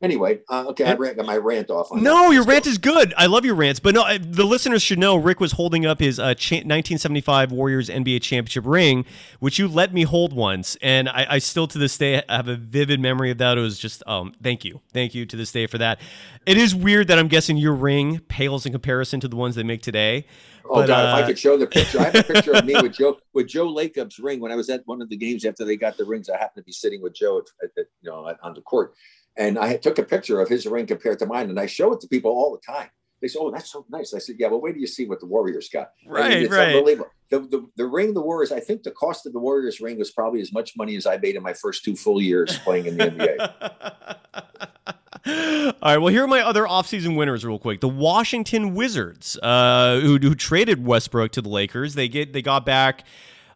Anyway, uh, okay, I got my rant off. On no, your rant is good. I love your rants, but no, the listeners should know Rick was holding up his uh, cha- 1975 Warriors NBA championship ring, which you let me hold once, and I, I, still to this day have a vivid memory of that. It was just, um, thank you, thank you to this day for that. It is weird that I'm guessing your ring pales in comparison to the ones they make today. Oh but, God! Uh, if I could show the picture, I have a picture of me with Joe with Joe Lacob's ring when I was at one of the games after they got the rings. I happened to be sitting with Joe at, at, you know on the court, and I took a picture of his ring compared to mine, and I show it to people all the time. They say, "Oh, that's so nice." I said, "Yeah, well, wait do you see what the Warriors got." Right, I mean, it's right. Unbelievable. The, the, the ring the Warriors. I think the cost of the Warriors ring was probably as much money as I made in my first two full years playing in the NBA. All right. Well, here are my other offseason winners, real quick. The Washington Wizards, uh, who, who traded Westbrook to the Lakers. They get they got back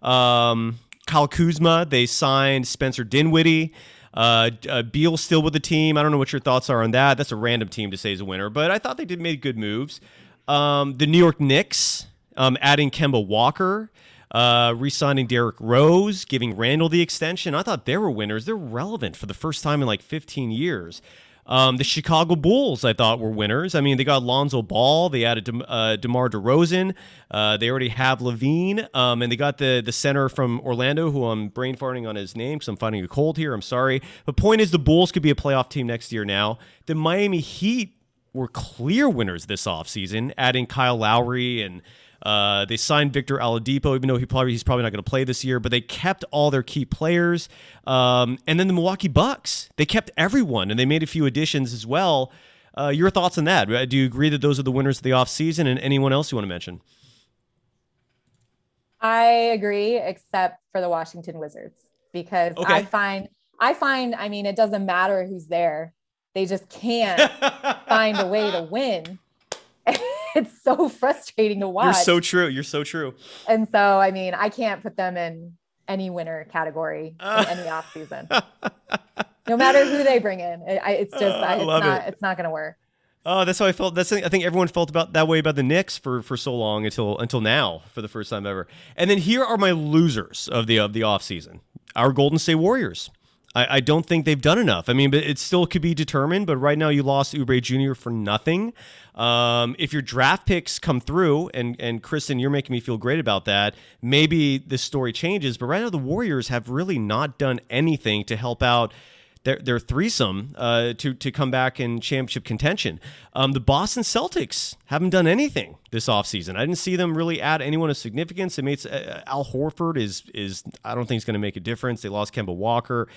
um, Kyle Kuzma. They signed Spencer Dinwiddie. Uh, uh, Beal still with the team. I don't know what your thoughts are on that. That's a random team to say is a winner, but I thought they did make good moves. Um, the New York Knicks um, adding Kemba Walker, uh, re-signing Derrick Rose, giving Randle the extension. I thought they were winners. They're relevant for the first time in like 15 years. Um, the Chicago Bulls, I thought, were winners. I mean, they got Lonzo Ball, they added De- uh, DeMar DeRozan, uh, they already have LaVine, um, and they got the the center from Orlando, who I'm brain farting on his name because I'm fighting a cold here. I'm sorry. But point is, the Bulls could be a playoff team next year now. The Miami Heat were clear winners this offseason, adding Kyle Lowry and uh, they signed Victor Oladipo, even though he probably he's probably not going to play this year. But they kept all their key players, um, and then the Milwaukee Bucks they kept everyone, and they made a few additions as well. Uh, your thoughts on that? Uh, do you agree that those are the winners of the offseason? And anyone else you want to mention? I agree, except for the Washington Wizards, because okay. I find I find I mean it doesn't matter who's there, they just can't find a way to win. it's so frustrating to watch. You're so true. You're so true. And so, I mean, I can't put them in any winner category uh. in any off season. no matter who they bring in, it, it's just uh, it's not it. it's not going to work. Oh, that's how I felt. That's I think everyone felt about that way about the Knicks for for so long until until now for the first time ever. And then here are my losers of the of the off season. Our Golden State Warriors. I, I, don't think they've done enough. I mean, but it still could be determined. But right now, you lost Oubre Jr. for nothing. Um, if your draft picks come through, and and Krysten, you're making me feel great about that. Maybe this story changes. But right now, the Warriors have really not done anything to help out their, their threesome uh, to to come back in championship contention. Um, the Boston Celtics haven't done anything this offseason. I didn't see them really add anyone of significance. They made uh, Al Horford is is I don't think he's going to make a difference. They lost Kemba Walker.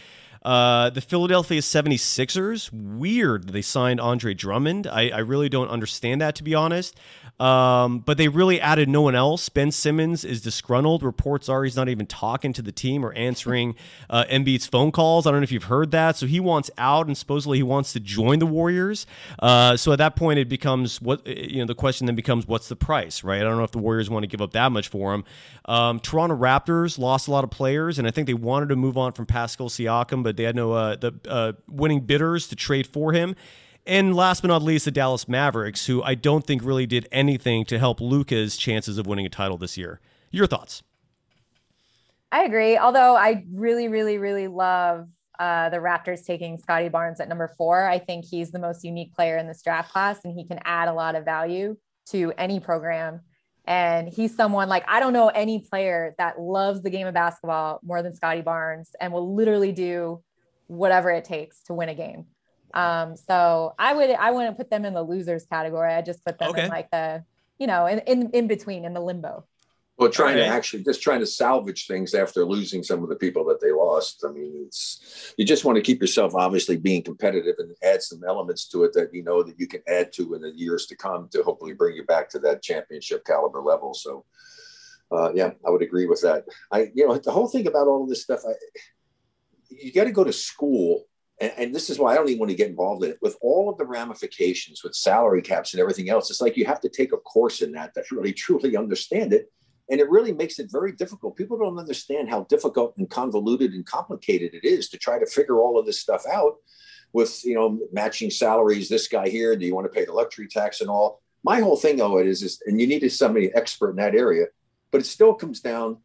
Uh, the Philadelphia 76ers, weird they signed Andre Drummond. I, I really don't understand that, to be honest. Um, but they really added no one else. Ben Simmons is disgruntled. Reports are he's not even talking to the team or answering uh, Embiid's phone calls. I don't know if you've heard that. So he wants out, and supposedly he wants to join the Warriors. Uh, so at that point, it becomes what you know. The question then becomes, what's the price, right? I don't know if the Warriors want to give up that much for him. Um, Toronto Raptors lost a lot of players, and I think they wanted to move on from Pascal Siakam, but they had no uh, the uh, winning bidders to trade for him. And last but not least, the Dallas Mavericks, who I don't think really did anything to help Luka's chances of winning a title this year. Your thoughts? I agree. Although I really, really, really love uh, the Raptors taking Scottie Barnes at number four. I think he's the most unique player in this draft class, and he can add a lot of value to any program. And he's someone like I don't know any player that loves the game of basketball more than Scottie Barnes and will literally do whatever it takes to win a game. Um, so I would I wouldn't put them in the losers category. I just put them okay. in like the, you know, in, in in between in the limbo. Well, trying to actually just trying to salvage things after losing some of the people that they lost. I mean, it's you just want to keep yourself obviously being competitive and add some elements to it that you know that you can add to in the years to come to hopefully bring you back to that championship caliber level. So, uh, yeah, I would agree with that. I, you know, the whole thing about all of this stuff, I, you got to go to school and, and, this is why I don't even want to get involved in it. With all of the ramifications with salary caps and everything else, it's like you have to take a course in that that really truly understand it. And it really makes it very difficult. People don't understand how difficult and convoluted and complicated it is to try to figure all of this stuff out with, you know, matching salaries, this guy here, do you want to pay the luxury tax and all? My whole thing, though, it is, is and you needed somebody expert in that area, but it still comes down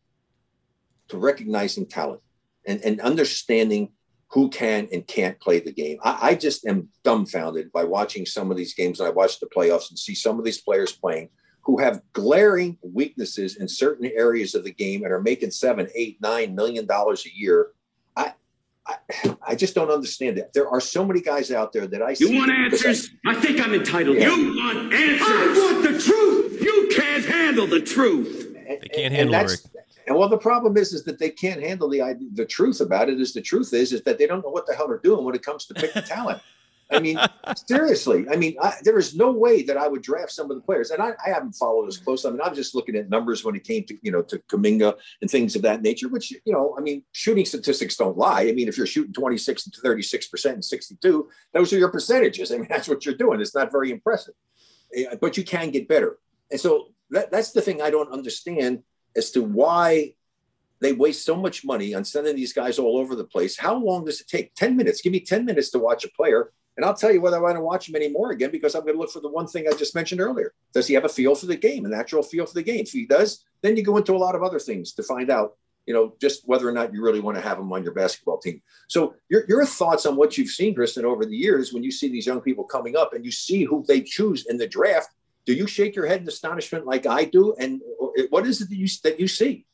to recognizing talent and, and understanding who can and can't play the game. I, I, just am dumbfounded by watching some of these games. I watch the playoffs and see some of these players playing who have glaring weaknesses in certain areas of the game and are making seven, eight, nine million dollars a year. I, I, I just don't understand it. There are so many guys out there that I you want answers? I, I, think I'm entitled. Yeah. You want answers? I want the truth. You can't handle the truth. They can't handle it. Well, the problem is, is that they can't handle the idea, the truth about it. Is the truth is, is that they don't know what the hell they're doing when it comes to picking talent. I mean, seriously. I mean, I, there is no way that I would draft some of the players, and I, I haven't followed as close. I mean, I'm just looking at numbers when it came to you know to Kuminga and things of that nature. Which you know, I mean, shooting statistics don't lie. I mean, if you're shooting 26 to 36 percent and 62, those are your percentages. I mean, that's what you're doing. It's not very impressive, eh, but you can get better. And so that, that's the thing I don't understand as to why they waste so much money on sending these guys all over the place. How long does it take? 10 minutes. Give me 10 minutes to watch a player. And I'll tell you whether I want to watch him anymore again because I'm going to look for the one thing I just mentioned earlier. Does he have a feel for the game, a natural feel for the game? If he does, then you go into a lot of other things to find out you know, just whether or not you really want to have him on your basketball team. So, your, your thoughts on what you've seen, Krysten, over the years when you see these young people coming up and you see who they choose in the draft. Do you shake your head in astonishment like I do? And what is it that you that you see?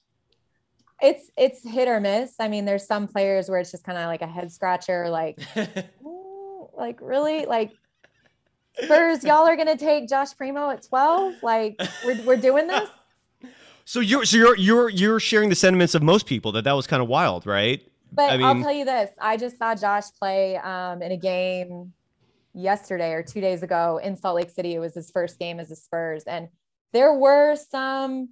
It's it's hit or miss. I mean, there's some players where it's just kind of like a head scratcher, like, like really, like Spurs, y'all are gonna take Josh Primo at 12? Like, we're we're doing this. So you're so you're you're you're sharing the sentiments of most people that that was kind of wild, right? But I will tell you this: I just saw Josh play um, in a game yesterday or two days ago in Salt Lake City. It was his first game as a Spurs, and there were some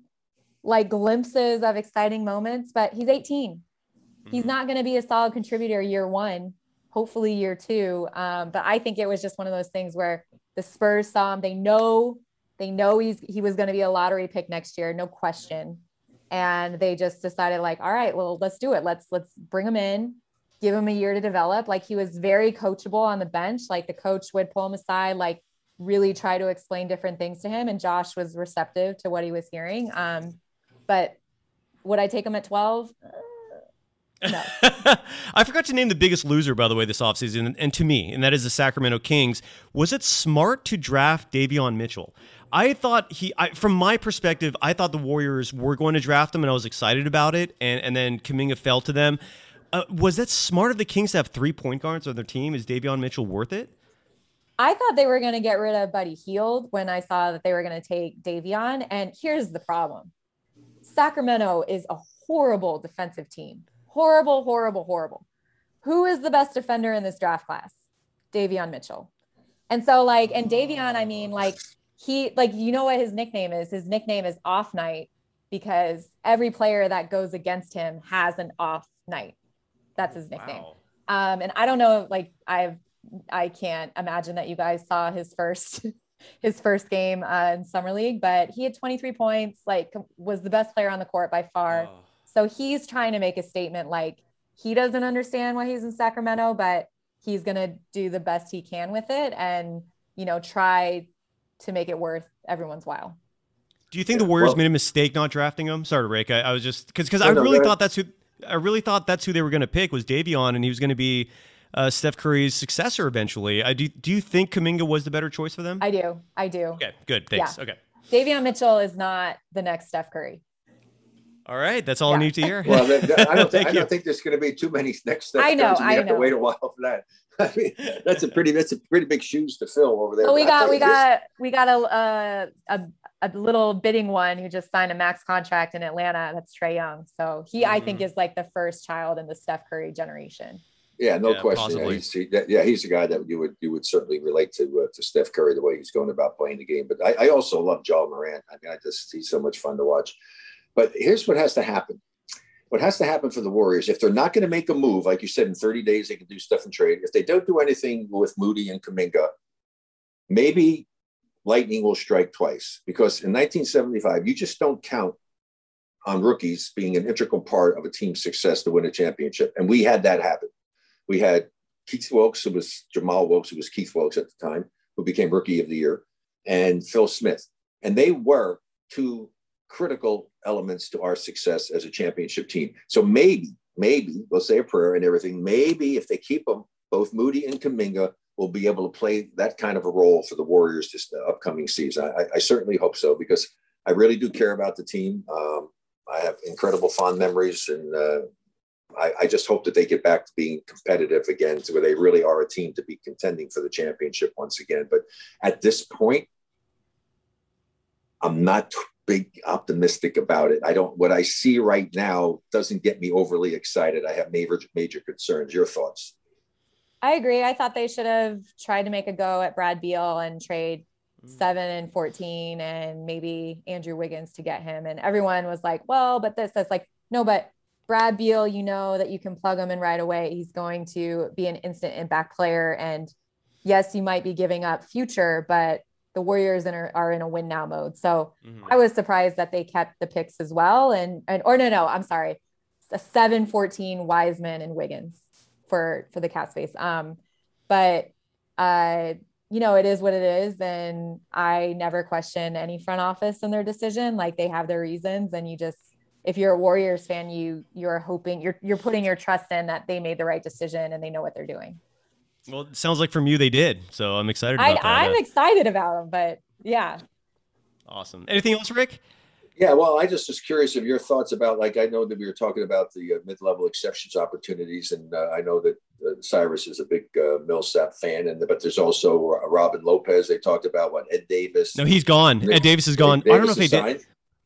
like glimpses of exciting moments. But he's 18; mm-hmm. he's not going to be a solid contributor year one. Hopefully, year two. Um, but I think it was just one of those things where the Spurs saw him. They know they know he's he was going to be a lottery pick next year, no question. And they just decided like, all right, well, let's do it. Let's let's bring him in, give him a year to develop. Like he was very coachable on the bench. Like the coach would pull him aside, like really try to explain different things to him. And Josh was receptive to what he was hearing. Um, but would I take him at 12? No. I forgot to name the biggest loser, by the way, this offseason, and to me, and that is the Sacramento Kings. Was it smart to draft Davion Mitchell? I thought he, I, from my perspective, I thought the Warriors were going to draft him, and I was excited about it. And and then Kuminga fell to them. Uh, was that smart of the Kings to have three point guards on their team? Is Davion Mitchell worth it? I thought they were going to get rid of Buddy Hield when I saw that they were going to take Davion. And here's the problem: Sacramento is a horrible defensive team. Horrible, horrible, horrible. Who is the best defender in this draft class? Davion Mitchell. And so, like, and Davion, I mean, like, he like you know what his nickname is his nickname is off night because every player that goes against him has an off night that's his nickname wow. um and i don't know like i've i can't imagine that you guys saw his first his first game uh, in summer league but he had 23 points like was the best player on the court by far oh. so he's trying to make a statement like he doesn't understand why he's in sacramento but he's going to do the best he can with it and you know try to make it worth everyone's while. Do you think the Warriors well, made a mistake not drafting him? Sorry, Rick. I, I was just because because I really thought that's who I really thought that's who they were going to pick was Davion, and he was going to be uh, Steph Curry's successor eventually. I do. Do you think Kuminga was the better choice for them? I do. I do. Okay. Good. Thanks. Yeah. Okay. Davion Mitchell is not the next Steph Curry. All right, that's all yeah. I need to hear. well, I don't, think, I don't think there's going to be too many next steps. I know. I have know. to wait a while for that. I mean, that's a pretty that's a pretty big shoes to fill over there. Well, we got we got we got a, a a little bidding one who just signed a max contract in Atlanta. That's Trae Young. So he, mm-hmm. I think, mm-hmm. is like the first child in the Steph Curry generation. Yeah, no yeah, question. Yeah he's, he, yeah, he's a guy that you would you would certainly relate to uh, to Steph Curry the way he's going about playing the game. But I, I also love Ja Morant. I mean, I just he's so much fun to watch. But here's what has to happen what has to happen for the Warriors, if they're not going to make a move, like you said, in 30 days, they can do stuff and trade. If they don't do anything with Moody and Kuminga, maybe lightning will strike twice because in 1975, you just don't count on rookies being an integral part of a team's success to win a championship. And we had that happen. We had Keith Wilkes, who was Jamaal Wilkes, who was Keith Wilkes at the time, who became rookie of the year, and Phil Smith. And they were two critical elements to our success as a championship team. So maybe, maybe we'll say a prayer and everything. Maybe if they keep them, both Moody and Kuminga will be able to play that kind of a role for the Warriors this upcoming season. I, I certainly hope so because I really do care about the team. Um, I have incredible fond memories, and uh, I, I, just hope that they get back to being competitive again, to where they really are a team to be contending for the championship once again. But at this point, I'm not big optimistic about it. I don't what I see right now doesn't get me overly excited. I have major major concerns. Your thoughts? I agree. I thought they should have tried to make a go at Brad Beal and trade mm. seven and 14 and maybe Andrew Wiggins to get him. And everyone was like, well, but this, that's like, no, but Brad Beal, you know that you can plug him in right away. He's going to be an instant impact player. And yes, you might be giving up future, but the Warriors are, are in a win now mode. So mm-hmm. I was surprised that they kept the picks as well. And, and or no, no, I'm sorry. A 7 14 Wiseman and Wiggins for for the cap space. Um, but uh, you know, it is what it is. And I never question any front office and their decision. Like they have their reasons and you just if you're a Warriors fan, you you're hoping you're you're putting your trust in that they made the right decision and they know what they're doing. Well, it sounds like from you they did. So I'm excited I, about that. I'm Uh, excited about them, but yeah. awesome. Anything else, Rick? Yeah, well, I just was curious of your thoughts about, like, I know that we were talking about the uh, mid-level exceptions opportunities, and uh, I know that uh, Cyrus is a big uh, Millsap fan, and but there's also uh, Robin Lopez. They talked about what Ed Davis. No, he's gone. Ed Davis is gone. I don't know if he Ed,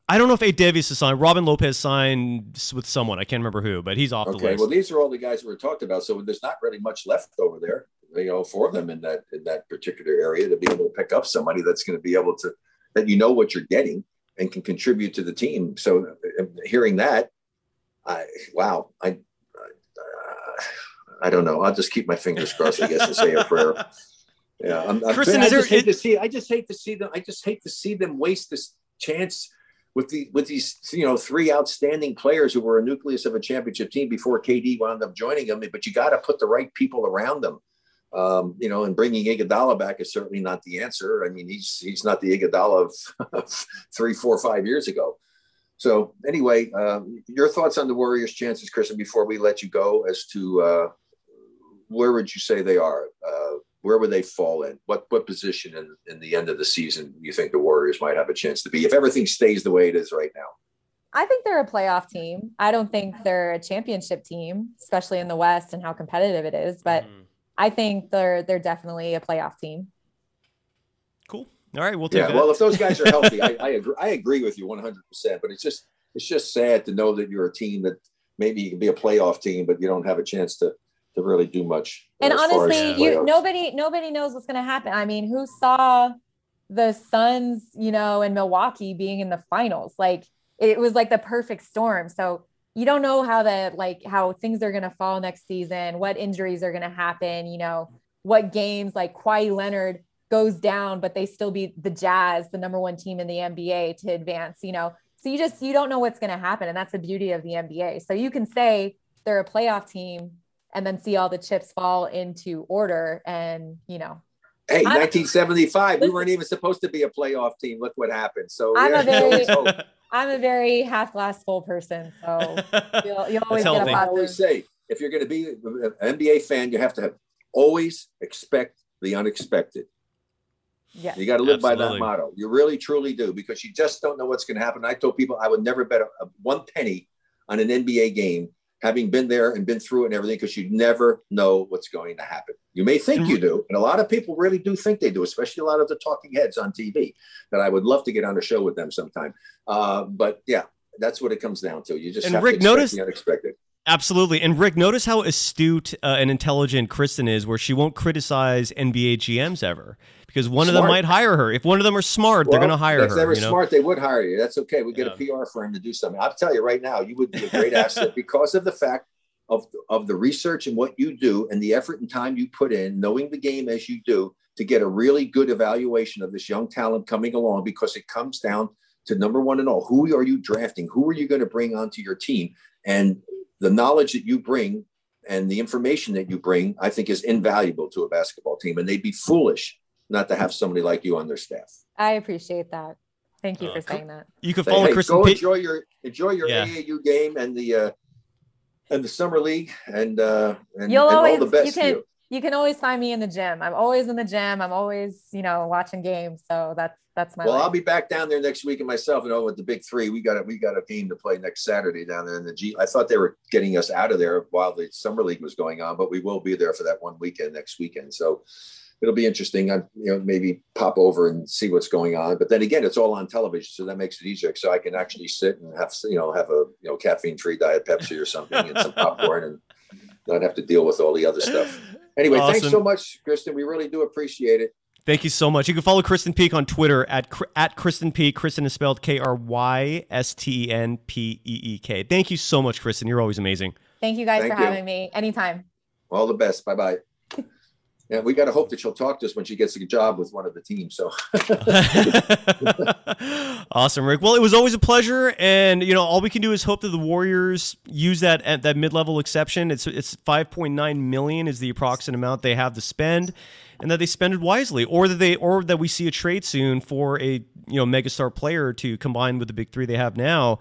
I don't know if Ed Davis is signed. Robin Lopez signed with someone. I can't remember who, but he's off the Okay, list. well, these are all the guys that were talked about. So there's not really much left over there, you know, for them in that in that particular area to be able to pick up somebody that's going to be able to that you know what you're getting and can contribute to the team. So uh, hearing that, I wow, I uh, I don't know. I'll just keep my fingers crossed, I guess, and say a prayer. Yeah, I'm, I'm, Krysten, I there- just hate to see. I just hate to see them. I just hate to see them waste this chance with the with these you know three outstanding players who were a nucleus of a championship team before KD wound up joining them. But you got to put the right people around them. Um, you know, and bringing Iguodala back is certainly not the answer. I mean, he's he's not the Iguodala of three, four, five years ago. So anyway, um, your thoughts on the Warriors' chances, Krysten, before we let you go, as to uh, where would you say they are? Uh, where would they fall in? What what position in, in the end of the season you think the Warriors might have a chance to be if everything stays the way it is right now? I think they're a playoff team. I don't think they're a championship team, especially in the West and how competitive it is. But Mhm. I think they're they're definitely a playoff team. Cool. All right, we'll take Yeah, that. well, if those guys are healthy, I, I agree. I agree with you 100. percent But it's just it's just sad to know that you're a team that maybe you can be a playoff team, but you don't have a chance to to really do much. Uh, and as far as honestly, you playoffs. nobody nobody knows what's going to happen. I mean, who saw the Suns, you know, in Milwaukee being in the finals? Like it was like the perfect storm. So you don't know how the like how things are going to fall next season, what injuries are going to happen, you know, what games like Kawhi Leonard goes down, but they still beat the Jazz, the number one team in the NBA to advance, you know. So you just you don't know what's going to happen and that's the beauty of the NBA. So you can say they're a playoff team and then see all the chips fall into order and, you know, Hey, I'm- 1975, we weren't even supposed to be a playoff team. Look what happened. So I'm a very- always hope. I'm a very half glass full person, so you'll, you'll always get a healthy. I always say, if you're going to be an NBA fan, you have to have always expect the unexpected. Yeah, You got to live by that motto. You really, truly do, because you just don't know what's going to happen. I told people I would never bet a, a one penny on an NBA game, having been there and been through it and everything, because you never know what's going to happen. You may think you do, and a lot of people really do think they do, especially a lot of the talking heads on TV. That I would love to get on a show with them sometime. Uh, but yeah, that's what it comes down to. You just And have Rick, notice- the unexpected. Absolutely. And Rick, notice how astute uh, and intelligent Krysten is, where she won't criticize NBA GMs ever, because one of them might hire her. If one of them are smart, they're going to hire if her. If they were you know? smart, they would hire you. That's okay. We get Yeah. a PR firm to do something. I'll tell you right now, you would be a great asset because of the fact of of the research and what you do and the effort and time you put in, knowing the game as you do, to get a really good evaluation of this young talent coming along. Because it comes down to number one and all: who are you drafting? Who are you going to bring onto your team? And the knowledge that you bring and the information that you bring, I think, is invaluable to a basketball team. And they'd be foolish not to have somebody like you on their staff. I appreciate that. Thank you Uh, for saying that. You can follow hey, Krysten. go P- enjoy your enjoy your Yeah. AAU game and the uh, and the summer league and uh, and, You'll and always all the best you can you. you can always find me in the gym. I'm always in the gym. I'm always you know watching games. So that's that's my. Well, life. I'll be back down there next week and myself. You know, with the big three, we got a we got a game to play next Saturday down there in the G. I thought they were getting us out of there while the summer league was going on, but we will be there for that one weekend next weekend. So it'll be interesting. I you know maybe pop over and see what's going on. But then again, it's all on television, so that makes it easier. So I can actually sit and have you know have a you know caffeine free diet Pepsi or something and some popcorn and not have to deal with all the other stuff. Anyway, thanks so much, Krysten. We really do appreciate it. Thank you so much. You can follow Krysten Peek on Twitter at at Krysten Peek. Krysten is spelled K R Y S T E N P E E K. Thank you so much, Krysten. You're always amazing. Thank you guys Thank for you. having me. Anytime. All the best. Bye bye. Yeah, we got to hope that she'll talk to us when she gets a job with one of the teams. So awesome, Rick. Well, it was always a pleasure, and you know, all we can do is hope that the Warriors use that that mid-level exception. It's it's 5.9 million is the approximate amount they have to spend, and that they spend it wisely, or that they or that we see a trade soon for a you know megastar player to combine with the big three they have now.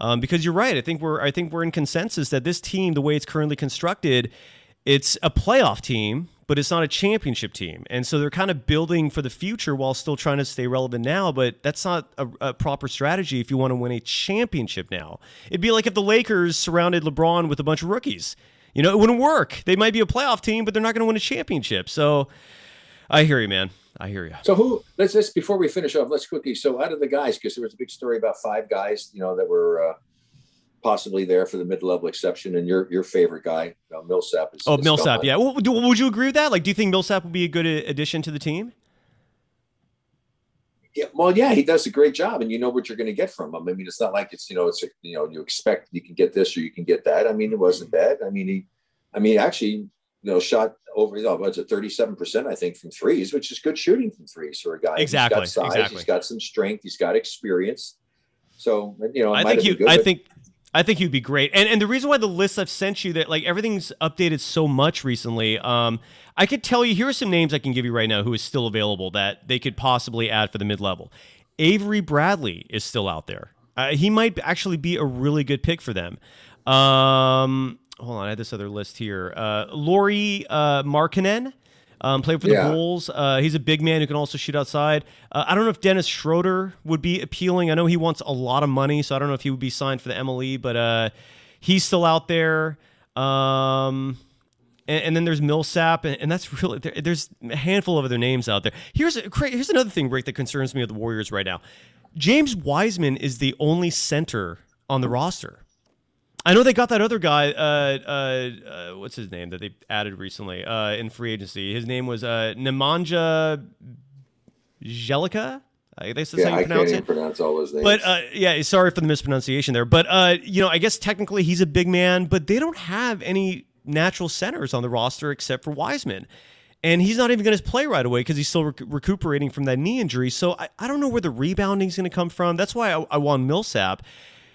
Um, because you're right. I think we're I think we're in consensus that this team, the way it's currently constructed, it's a playoff team, but it's not a championship team. And so they're kind of building for the future while still trying to stay relevant now. But that's not a, a proper strategy if you want to win a championship now. It'd be like if the Lakers surrounded LeBron with a bunch of rookies. You know, it wouldn't work. They might be a playoff team, but they're not going to win a championship. So I hear you, man. I hear you. So who? Let's just before we finish off, let's quickly. So out of the guys, because there was a big story about five guys, you know, that were uh, possibly there for the mid-level exception, and your your favorite guy, uh, Millsap. Is, Oh, is Millsap. gone. Yeah. Well, do- would you agree with that? Like, do you think Millsap would be a good addition to the team? Yeah, well, yeah, he does a great job, and you know what you're going to get from him. I mean, it's not like it's you know, it's you know, you expect you can get this or you can get that. I mean, it wasn't bad. I mean, he, I mean, actually, you know, shot over, you know, what's it, 37 percent, I think, from threes, which is good shooting from threes for a guy. Exactly, He's got size, exactly. he's got some strength, he's got experience. So you know, I think good, I think. I think you'd be great. And and the reason why the list I've sent you that like everything's updated so much recently, um, I could tell you here are some names I can give you right now who is still available that they could possibly add for the mid level. Avery Bradley is still out there. Uh, he might actually be a really good pick for them. Um, hold on, I had this other list here. Uh, Lauri uh, Markkanen. Um, played for the Yeah. Bulls. Uh, he's a big man who can also shoot outside. Uh, I don't know if Dennis Schroeder would be appealing. I know he wants a lot of money, so I don't know if he would be signed for the MLE, but uh, he's still out there. Um, and, and then there's Millsap, and, and that's really there, there's a handful of other names out there. Here's a, here's another thing, Rick, that concerns me with the Warriors right now. James Wiseman is the only center on the roster. I know they got that other guy. Uh, uh, uh, what's his name that they added recently uh, in free agency? His name was uh, Nemanja Jelica. I guess that's yeah, how I you can't pronounce even it. pronounce all those names. But uh, yeah, sorry for the mispronunciation there. But uh, you know, I guess technically he's a big man, but they don't have any natural centers on the roster except for Wiseman. And he's not even going to play right away because he's still rec- recuperating from that knee injury. So I, I don't know where the rebounding is going to come from. That's why I, I want Millsap.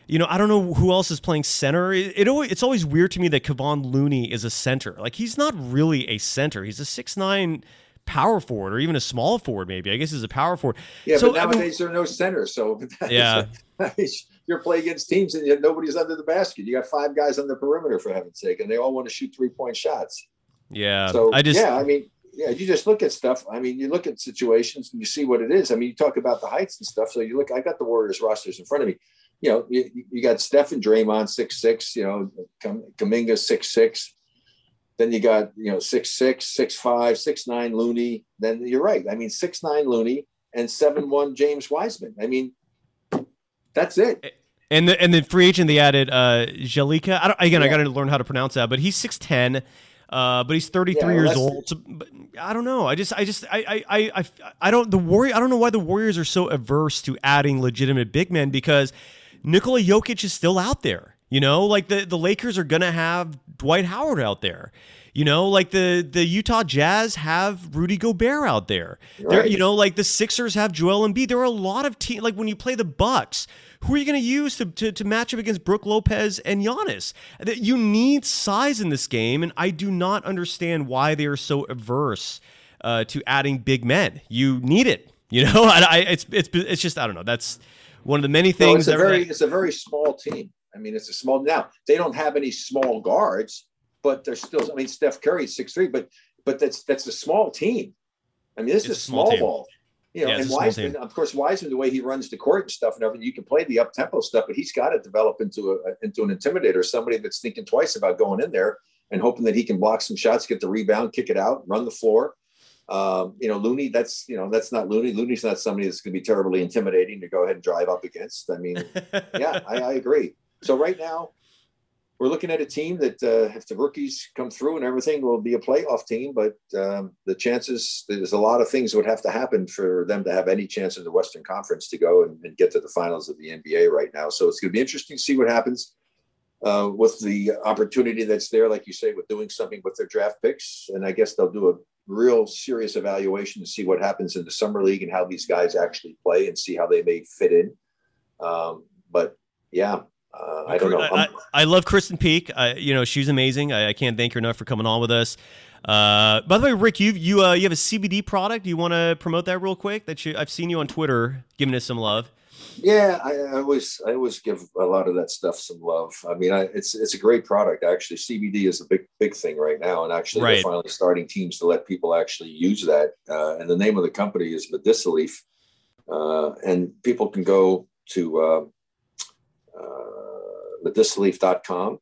You know, I don't know who else is playing center. It, it always, it's always weird to me that Kevon Looney is a center. Like he's not really a center. He's a six nine power forward or even a small forward. Maybe I guess he's a power forward. yeah, so, but I mean- nowadays there are no centers, so Yeah. Uh, you're playing against teams and yet nobody's under the basket. You got five guys on the perimeter for heaven's sake, and they all want to shoot three point shots. yeah. So I just yeah, I mean, yeah, you just look at stuff. I mean, you look at situations and you see what it is. I mean, you talk about the heights and stuff. So you look. I got the Warriors rosters in front of me. You know, you, you got Steph and Draymond six six. You know, Kam- Kuminga six six. Then you got you know six six six five six nine Looney. Then you're right. I mean six nine Looney and seven one James Wiseman. I mean, that's it. And the and the free agent they added uh Jalika. I don't, again, I got to learn how to pronounce that, but he's six ten. Uh, but he's 33 Yeah, years old. So, but I don't know. I just, I just, I, I, I, I, I don't. The warrior. I don't know why the Warriors are so averse to adding legitimate big men because Nikola Jokic is still out there. You know, like the the Lakers are gonna have Dwight Howard out there. You know, like the the Utah Jazz have Rudy Gobert out there. There, you know, like the Sixers have Joel Embiid. There are a lot of teams. Like when you play the Bucks, who are you going to use to, to to match up against Brook Lopez and Giannis? That you need size in this game, and I do not understand why they are so averse uh, to adding big men. You need it. You know, I, I, it's it's it's just I don't know. That's one of the many No, things. it's a very it's a very small team. I mean, it's a small now. They don't have any small guards, but they're still. I mean, Steph Curry is six three, but but that's that's a small team. I mean, this It's is a small ball. You know, Yeah, and Wiseman, of course, Wiseman, the way he runs the court and stuff and everything, you can play the up tempo stuff, but he's got to develop into a into an intimidator, somebody that's thinking twice about going in there and hoping that he can block some shots, get the rebound, kick it out, run the floor. Um, you know, Looney, that's you know, that's not Looney. Looney's not somebody that's going to be terribly intimidating to go ahead and drive up against. I mean, yeah, I, I agree. So right now, we're looking at a team that, uh, if the rookies come through and everything, will be a playoff team. But um, the chances, there's a lot of things that would have to happen for them to have any chance in the Western Conference to go and, and get to the finals of the NBA right now. So it's going to be interesting to see what happens uh, with the opportunity that's there, like you say, with doing something with their draft picks. And I guess they'll do a real serious evaluation to see what happens in the summer league and how these guys actually play and see how they may fit in. Um, but yeah, uh, I don't know. I, I, I love Krysten Peek. I, you know, she's amazing. I, I can't thank her enough for coming on with us. Uh, by the way, Rick, you you uh, you have a CBD product. Do you want to promote that real quick? That you, I've seen you on Twitter giving us some love. Yeah, I, I, always I always give a lot of that stuff some love. I mean, I, it's it's a great product. Actually, CBD is a big big thing right now, and actually right. they're finally starting teams to let people actually use that. Uh, and the name of the company is Medicileaf, uh, and people can go to uh, uh, medicileaf.com.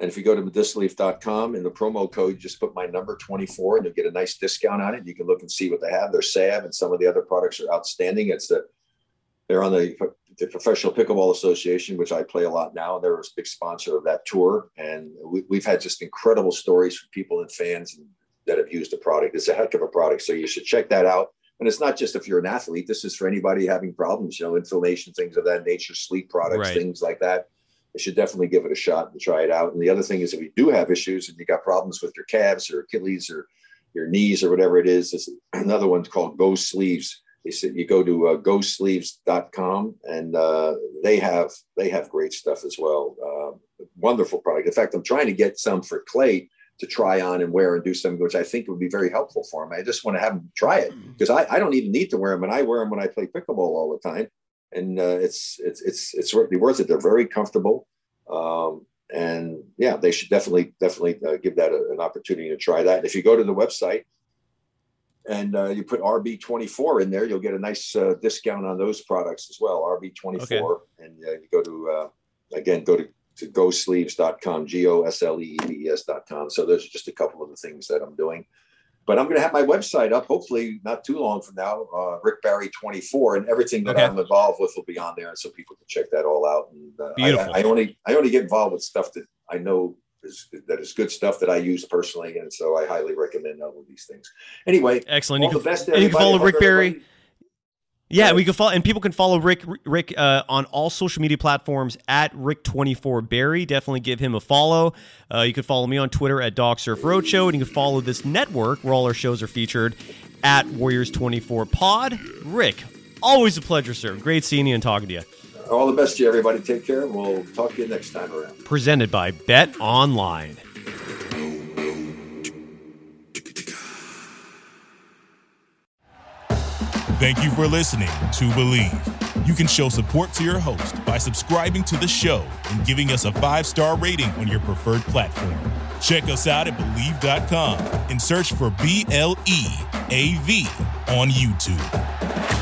And if you go to medicileaf.com in the promo code, just put my number 24 and you'll get a nice discount on it. You can look and see what they have. Their salve and some of the other products are outstanding. It's the they're on the, the Professional Pickleball Association, which I play a lot now. They're a big sponsor of that tour. And we, have had just incredible stories from people and fans that have used the product. It's a heck of a product. So you should check that out. And it's not just if you're an athlete, this is for anybody having problems, you know, inflammation, things of that nature, sleep products, right. things like that. You should definitely give it a shot and try it out. And the other thing is if you do have issues and you got problems with your calves or Achilles or your knees or whatever it is, there's another one called Go Sleeves they said you go to uh, gosleeves.com and uh, they have they have great stuff as well. Uh, wonderful product. In fact i'm trying to get some for Klay to try on and wear and do something which i think would be very helpful for him. I just want to have him try it because mm. I, I don't even need to wear them and i wear them when i play pickleball all the time. And uh, it's it's it's it's really worth it. They're very comfortable. Um, and yeah they should definitely definitely uh, give that a, an opportunity to try that. If you go to the website and uh, you put RB24 in there, you'll get a nice uh, discount on those products as well. RB24, okay. and uh, you go to uh, again go to to gosleeves.com, g o s l e e v e s.com. So those are just a couple of the things that I'm doing. But I'm going to have my website up hopefully not too long from now, uh, Rick Barry 24, and everything that okay. I'm involved with will be on there, so people can check that all out. And uh, Beautiful. I, I only I only get involved with stuff that I know is that is good stuff that I use personally, and so I highly recommend all of these things. Anyway, excellent. You the can, best. you can follow Rick Barry. Yeah, we can follow, and people can follow Rick Rick uh, on all social media platforms at Rick24Barry. Definitely give him a follow. Uh, you can follow me on Twitter at DogSurf Roadshow, and you can follow this network where all our shows are featured at Warriors24 Pod. Rick, always a pleasure, sir. Great seeing you and talking to you all the best to you, everybody. Take care. We'll talk to you next time around. Presented by Bet Online. Thank you for listening to Bleav. You can show support to your host by subscribing to the show and giving us a five star rating on your preferred platform. Check us out at Bleav.com and search for B L E A V on YouTube.